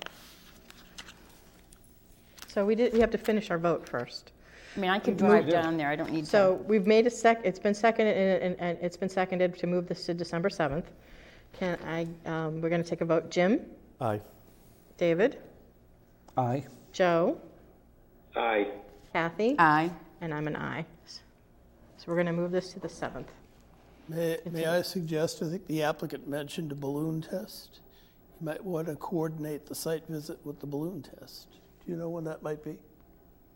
Speaker 1: So we did, we have to finish our vote first.
Speaker 3: I mean, I could
Speaker 1: Move-
Speaker 3: drive down there, I don't need to.
Speaker 1: So we've made a sec, it's been seconded, and, and- and it's been seconded to move this to December 7th. Can I, um, we're going to take a vote. Jim?
Speaker 12: Aye.
Speaker 1: David?
Speaker 2: Aye.
Speaker 1: Joe?
Speaker 8: Aye.
Speaker 1: Kathy?
Speaker 3: Aye.
Speaker 1: And I'm an aye. So we're going to move this to the 7th.
Speaker 5: May, may I suggest, I think the applicant mentioned a balloon test. You might want to coordinate the site visit with the balloon test. Do you know when that might be?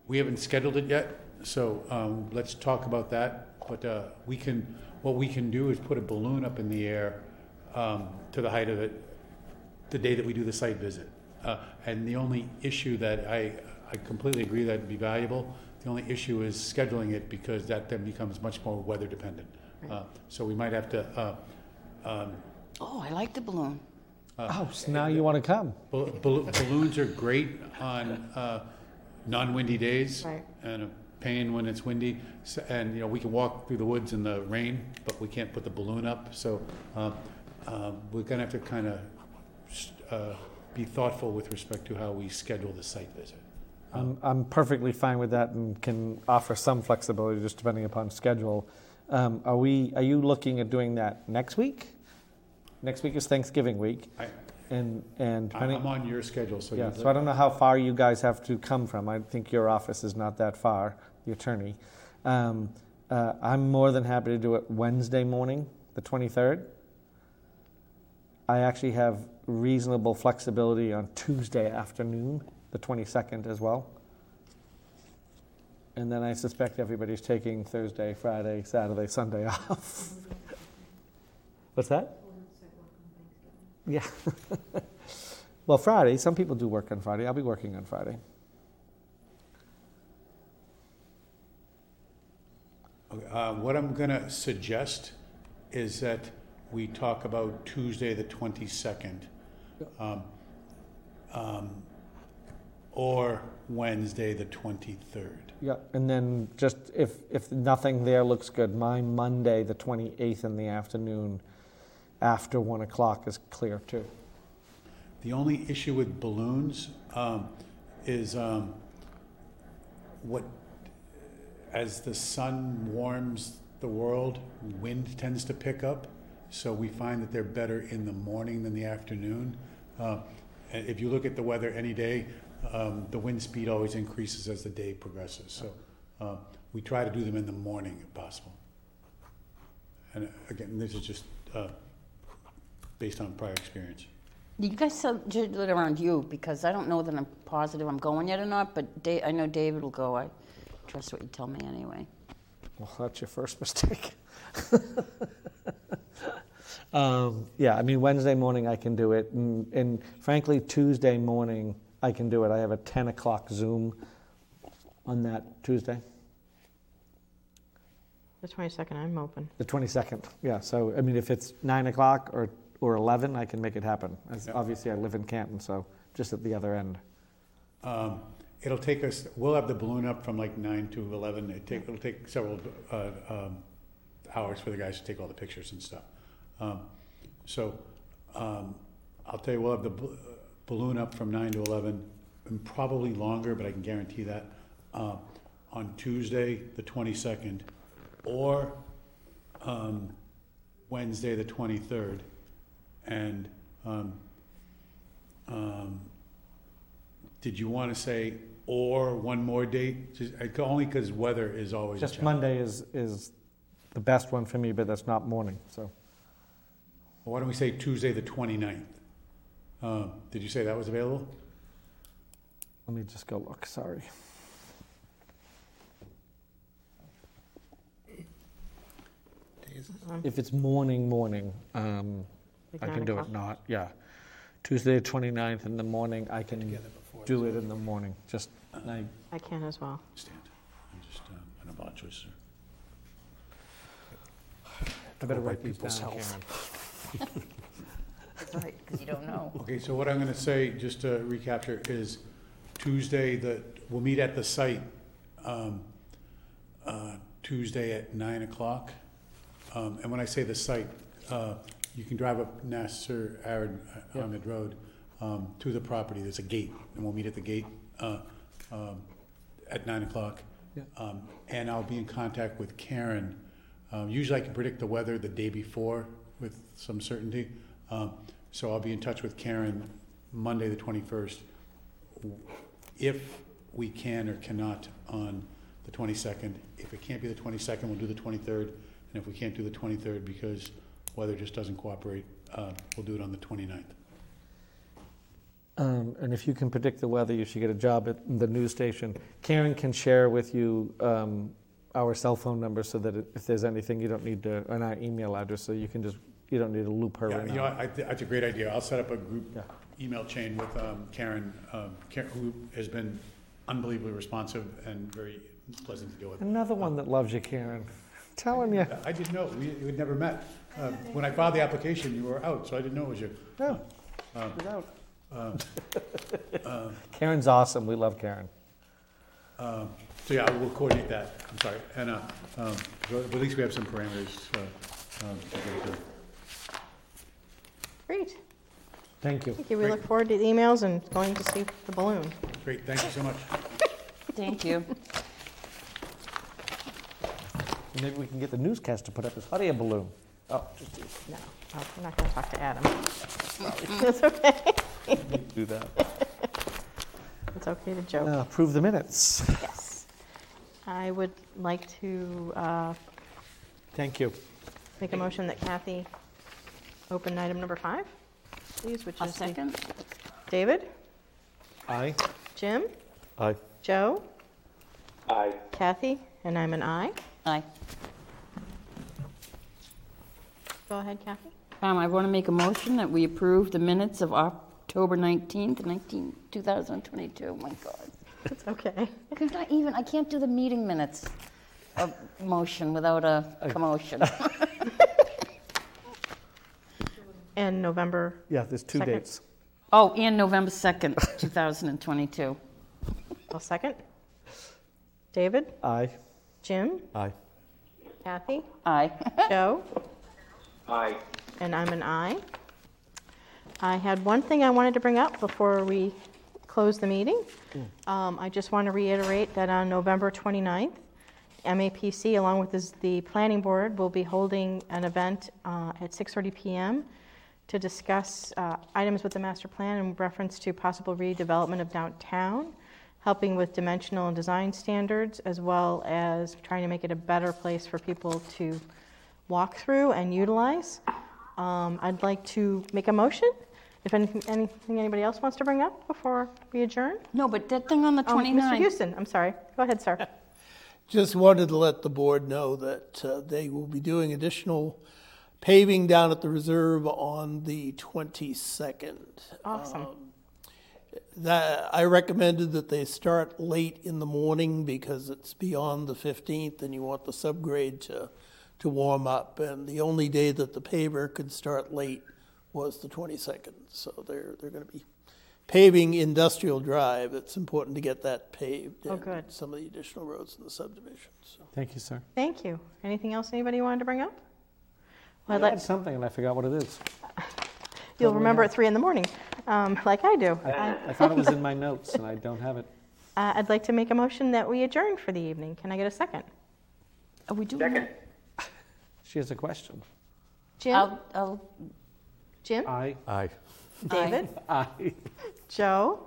Speaker 10: We haven't scheduled it yet, so um, let's talk about that. But uh, we can, what we can do is put a balloon up in the air um, to the height of it the day that we do the site visit. Uh, And the only issue that I, I completely agree that'd be valuable, the only issue is scheduling it because that then becomes much more weather dependent. Uh, So we might have to, uh, um,
Speaker 3: Oh, I like the balloon.
Speaker 2: Oh, so now you want to come?
Speaker 10: Bal- bal- Balloons are great on uh, non-windy days.
Speaker 1: Right.
Speaker 10: And a pain when it's windy. S- And, you know, we can walk through the woods in the rain, but we can't put the balloon up. So uh, um, we're going to have to kind of be thoughtful with respect to how we schedule the site visit.
Speaker 2: I'm, I'm perfectly fine with that and can offer some flexibility just depending upon schedule. Um, Are we, are you looking at doing that next week? Next week is Thanksgiving week,
Speaker 10: I,
Speaker 2: and, and
Speaker 10: I'm
Speaker 2: depending,
Speaker 10: I'm on your schedule, so.
Speaker 2: yeah,
Speaker 10: you-
Speaker 2: so I don't know how far you guys have to come from. I think your office is not that far, the attorney. Um, uh, I'm more than happy to do it Wednesday morning, the 23rd. I actually have reasonable flexibility on Tuesday afternoon, the 22nd as well. And then I suspect everybody's taking Thursday, Friday, Saturday, Sunday (laughs) off. What's that? Yeah. (laughs) well, Friday, some people do work on Friday. I'll be working on Friday.
Speaker 10: Okay, uh, What I'm going to suggest is that we talk about Tuesday, the 22nd, um, um, or Wednesday, the 23rd.
Speaker 2: Yeah, and then just if if nothing there looks good, my Monday, the 28th in the afternoon, after one o'clock is clear too.
Speaker 10: The only issue with balloons um, is um, what, as the sun warms the world, wind tends to pick up. So we find that they're better in the morning than the afternoon. Uh, if you look at the weather any day, um, the wind speed always increases as the day progresses. So uh, we try to do them in the morning if possible. And again, this is just uh, based on prior experience.
Speaker 3: You guys schedule it around you because I don't know that I'm positive I'm going yet or not, but Da- I know David will go. I trust what you tell me anyway.
Speaker 2: Well, that's your first (laughs) mistake. um, yeah, I mean Wednesday morning I can do it, and, and frankly Tuesday morning I can do it. I have a 10 o'clock Zoom on that Tuesday,
Speaker 1: The 22nd, I'm open.
Speaker 2: the 22nd. Yeah, so I mean if it's nine o'clock or or 11, I can make it happen. As. Obviously, I live in Canton, so just at the other end.
Speaker 10: Um, It'll take us, we'll have the balloon up from like nine to eleven. It take, it'll take several, uh, um, hours for the guys to take all the pictures and stuff. Um, so, um, I'll tell you, we'll have the bal- balloon up from nine to eleven, and probably longer, but I can guarantee that, uh, on Tuesday, the twenty-second, or, um, Wednesday, the twenty-third. And, um, um, did you want to say or one more date? Just, only because weather is always
Speaker 2: Just
Speaker 10: challenge.
Speaker 2: Monday is is the best one for me, but that's not morning. So
Speaker 10: Well, Why don't we say Tuesday, the 29th? Um, Did you say that was available?
Speaker 2: let me just go look. Sorry. If it's morning, morning, um,
Speaker 1: Like
Speaker 2: I
Speaker 1: nine
Speaker 2: can do it
Speaker 1: o'clock?
Speaker 2: not, yeah. Tuesday, the 29th in the morning, I can do it in the morning, just, I,
Speaker 1: I can as well.
Speaker 10: Stand. I'm just, um, I don't know about choices.
Speaker 2: I better write these
Speaker 12: people's
Speaker 2: down,
Speaker 12: health.
Speaker 2: Karen.
Speaker 3: That's right, because you don't know. (laughs)
Speaker 10: Okay, so what I'm going to say, just to recapture, is Tuesday, the, we'll meet at the site um, uh, Tuesday at 9 o'clock. Um, And when I say the site, uh, you can drive up Nasser Arad
Speaker 2: Yeah.
Speaker 10: Ahmed Road um, to the property. There's a gate, and we'll meet at the gate uh, um, at 9 o'clock.
Speaker 2: Yeah.
Speaker 10: Um, And I'll be in contact with Karen. Um, Usually I can predict the weather the day before with some certainty. Um, So I'll be in touch with Karen Monday, the 21st, if we can or cannot on the 22nd. If it can't be the 22nd, we'll do the 23rd. And if we can't do the 23rd because weather just doesn't cooperate, uh, we'll do it on the 29th.
Speaker 2: Um, and if you can predict the weather, you should get a job at the news station. Karen can share with you um, our cell phone number so that if there's anything you don't need to, and our email address, so you can just, you don't need to loop her
Speaker 10: Yeah,
Speaker 2: in.
Speaker 10: you know,
Speaker 2: on it.
Speaker 10: I, thi- that's a great idea. I'll set up a group
Speaker 2: Yeah.
Speaker 10: email chain with um, Karen, um, Karen, who has been unbelievably responsive and very pleasant to deal with.
Speaker 2: Another one that loves you, Karen. (laughs) Telling you.
Speaker 10: I didn't know, we we had never met. Uh, When I filed the application, you were out, so I didn't know it was you.
Speaker 2: No,
Speaker 10: Um,
Speaker 2: without.
Speaker 10: um, um,
Speaker 2: Karen's awesome. We love Karen.
Speaker 10: um, So yeah, we'll coordinate that, I'm sorry. And uh, um, but at least we have some parameters uh, um, to get to.
Speaker 1: Great.
Speaker 2: Thank you.
Speaker 1: Thank you. We look forward to the emails and going to see the balloon.
Speaker 10: Great, thank you so much.
Speaker 3: Thank you.
Speaker 2: Maybe we can get the newscast to put up his hot air balloon. Oh, just
Speaker 1: No, oh, I'm not going to talk to Adam. It's okay. (laughs)
Speaker 2: do that.
Speaker 1: It's okay to joke.
Speaker 2: Uh, Approve the minutes.
Speaker 1: Yes. I would like to uh,
Speaker 2: Thank you.
Speaker 1: make a motion that Kathy open item number five, please, which
Speaker 3: A
Speaker 1: is the-
Speaker 3: second?
Speaker 1: David,
Speaker 2: Aye.
Speaker 1: Jim,
Speaker 12: Aye.
Speaker 1: Joe,
Speaker 8: Aye.
Speaker 1: Kathy, and I'm an I.
Speaker 3: Aye.
Speaker 1: Go ahead, Kathy.
Speaker 3: Um, I want to make a motion that we approve the minutes of October 19th, 19, 2022. Oh, my God.
Speaker 1: It's okay. (laughs)
Speaker 3: I Could I even, I can't do the meeting minutes of motion without a commotion. (laughs)
Speaker 1: And November,
Speaker 2: Yeah, there's two
Speaker 1: Second.
Speaker 2: dates.
Speaker 3: Oh, and November 2nd, 2022.
Speaker 1: I'll second. David,
Speaker 2: Aye.
Speaker 1: Jim,
Speaker 12: Aye.
Speaker 1: Kathy,
Speaker 3: Aye.
Speaker 1: Joe, (laughs)
Speaker 8: Aye.
Speaker 1: and I'm an I. I had one thing I wanted to bring up before we close the meeting. Um, I just want to reiterate that on November 29th, MAPC, along with this- the planning board, will be holding an event uh, at 6:30 PM to discuss uh, items with the master plan in reference to possible redevelopment of downtown, helping with dimensional and design standards, as well as trying to make it a better place for people to walk through and utilize. Um, I'd like to make a motion. If anything, anything anybody else wants to bring up before we adjourn?
Speaker 3: No, but that thing on the
Speaker 1: Oh, Mr. Houston, I'm sorry. Go ahead, sir. (laughs)
Speaker 5: Just wanted to let the board know that uh, they will be doing additional paving down at the reserve on the 22nd.
Speaker 1: Awesome.
Speaker 5: That, I recommended that they start late in the morning because it's beyond the 15th and you want the subgrade to, to warm up. And the only day that the paver could start late was the 22nd. So they're, they're going to be paving Industrial Drive. It's important to get that paved.
Speaker 1: Oh,
Speaker 5: and
Speaker 1: good.
Speaker 5: Some of the additional roads in the subdivision. So.
Speaker 2: Thank you, sir.
Speaker 1: Thank you. Anything else anybody wanted to bring up? Well, I'd
Speaker 2: had
Speaker 1: like-
Speaker 2: something and I forgot what it is. (laughs)
Speaker 1: You'll remember at 3 in the morning, um, like I do.
Speaker 2: I thought it was in my notes and I don't have it.
Speaker 1: Uh, I'd like to make a motion that we adjourn for the evening. Can I get a second?
Speaker 3: Are we doing
Speaker 8: Second.
Speaker 3: That?
Speaker 2: She has a question.
Speaker 1: Jim?
Speaker 3: I'll, I'll,
Speaker 1: Jim?
Speaker 2: Aye.
Speaker 12: Aye.
Speaker 1: David?
Speaker 2: Aye. (laughs)
Speaker 1: Joe?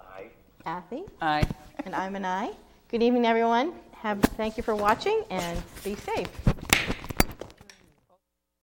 Speaker 8: Aye.
Speaker 1: Kathy?
Speaker 3: aye.
Speaker 1: And I'm an I. Good evening, everyone. Have, thank you for watching and be safe.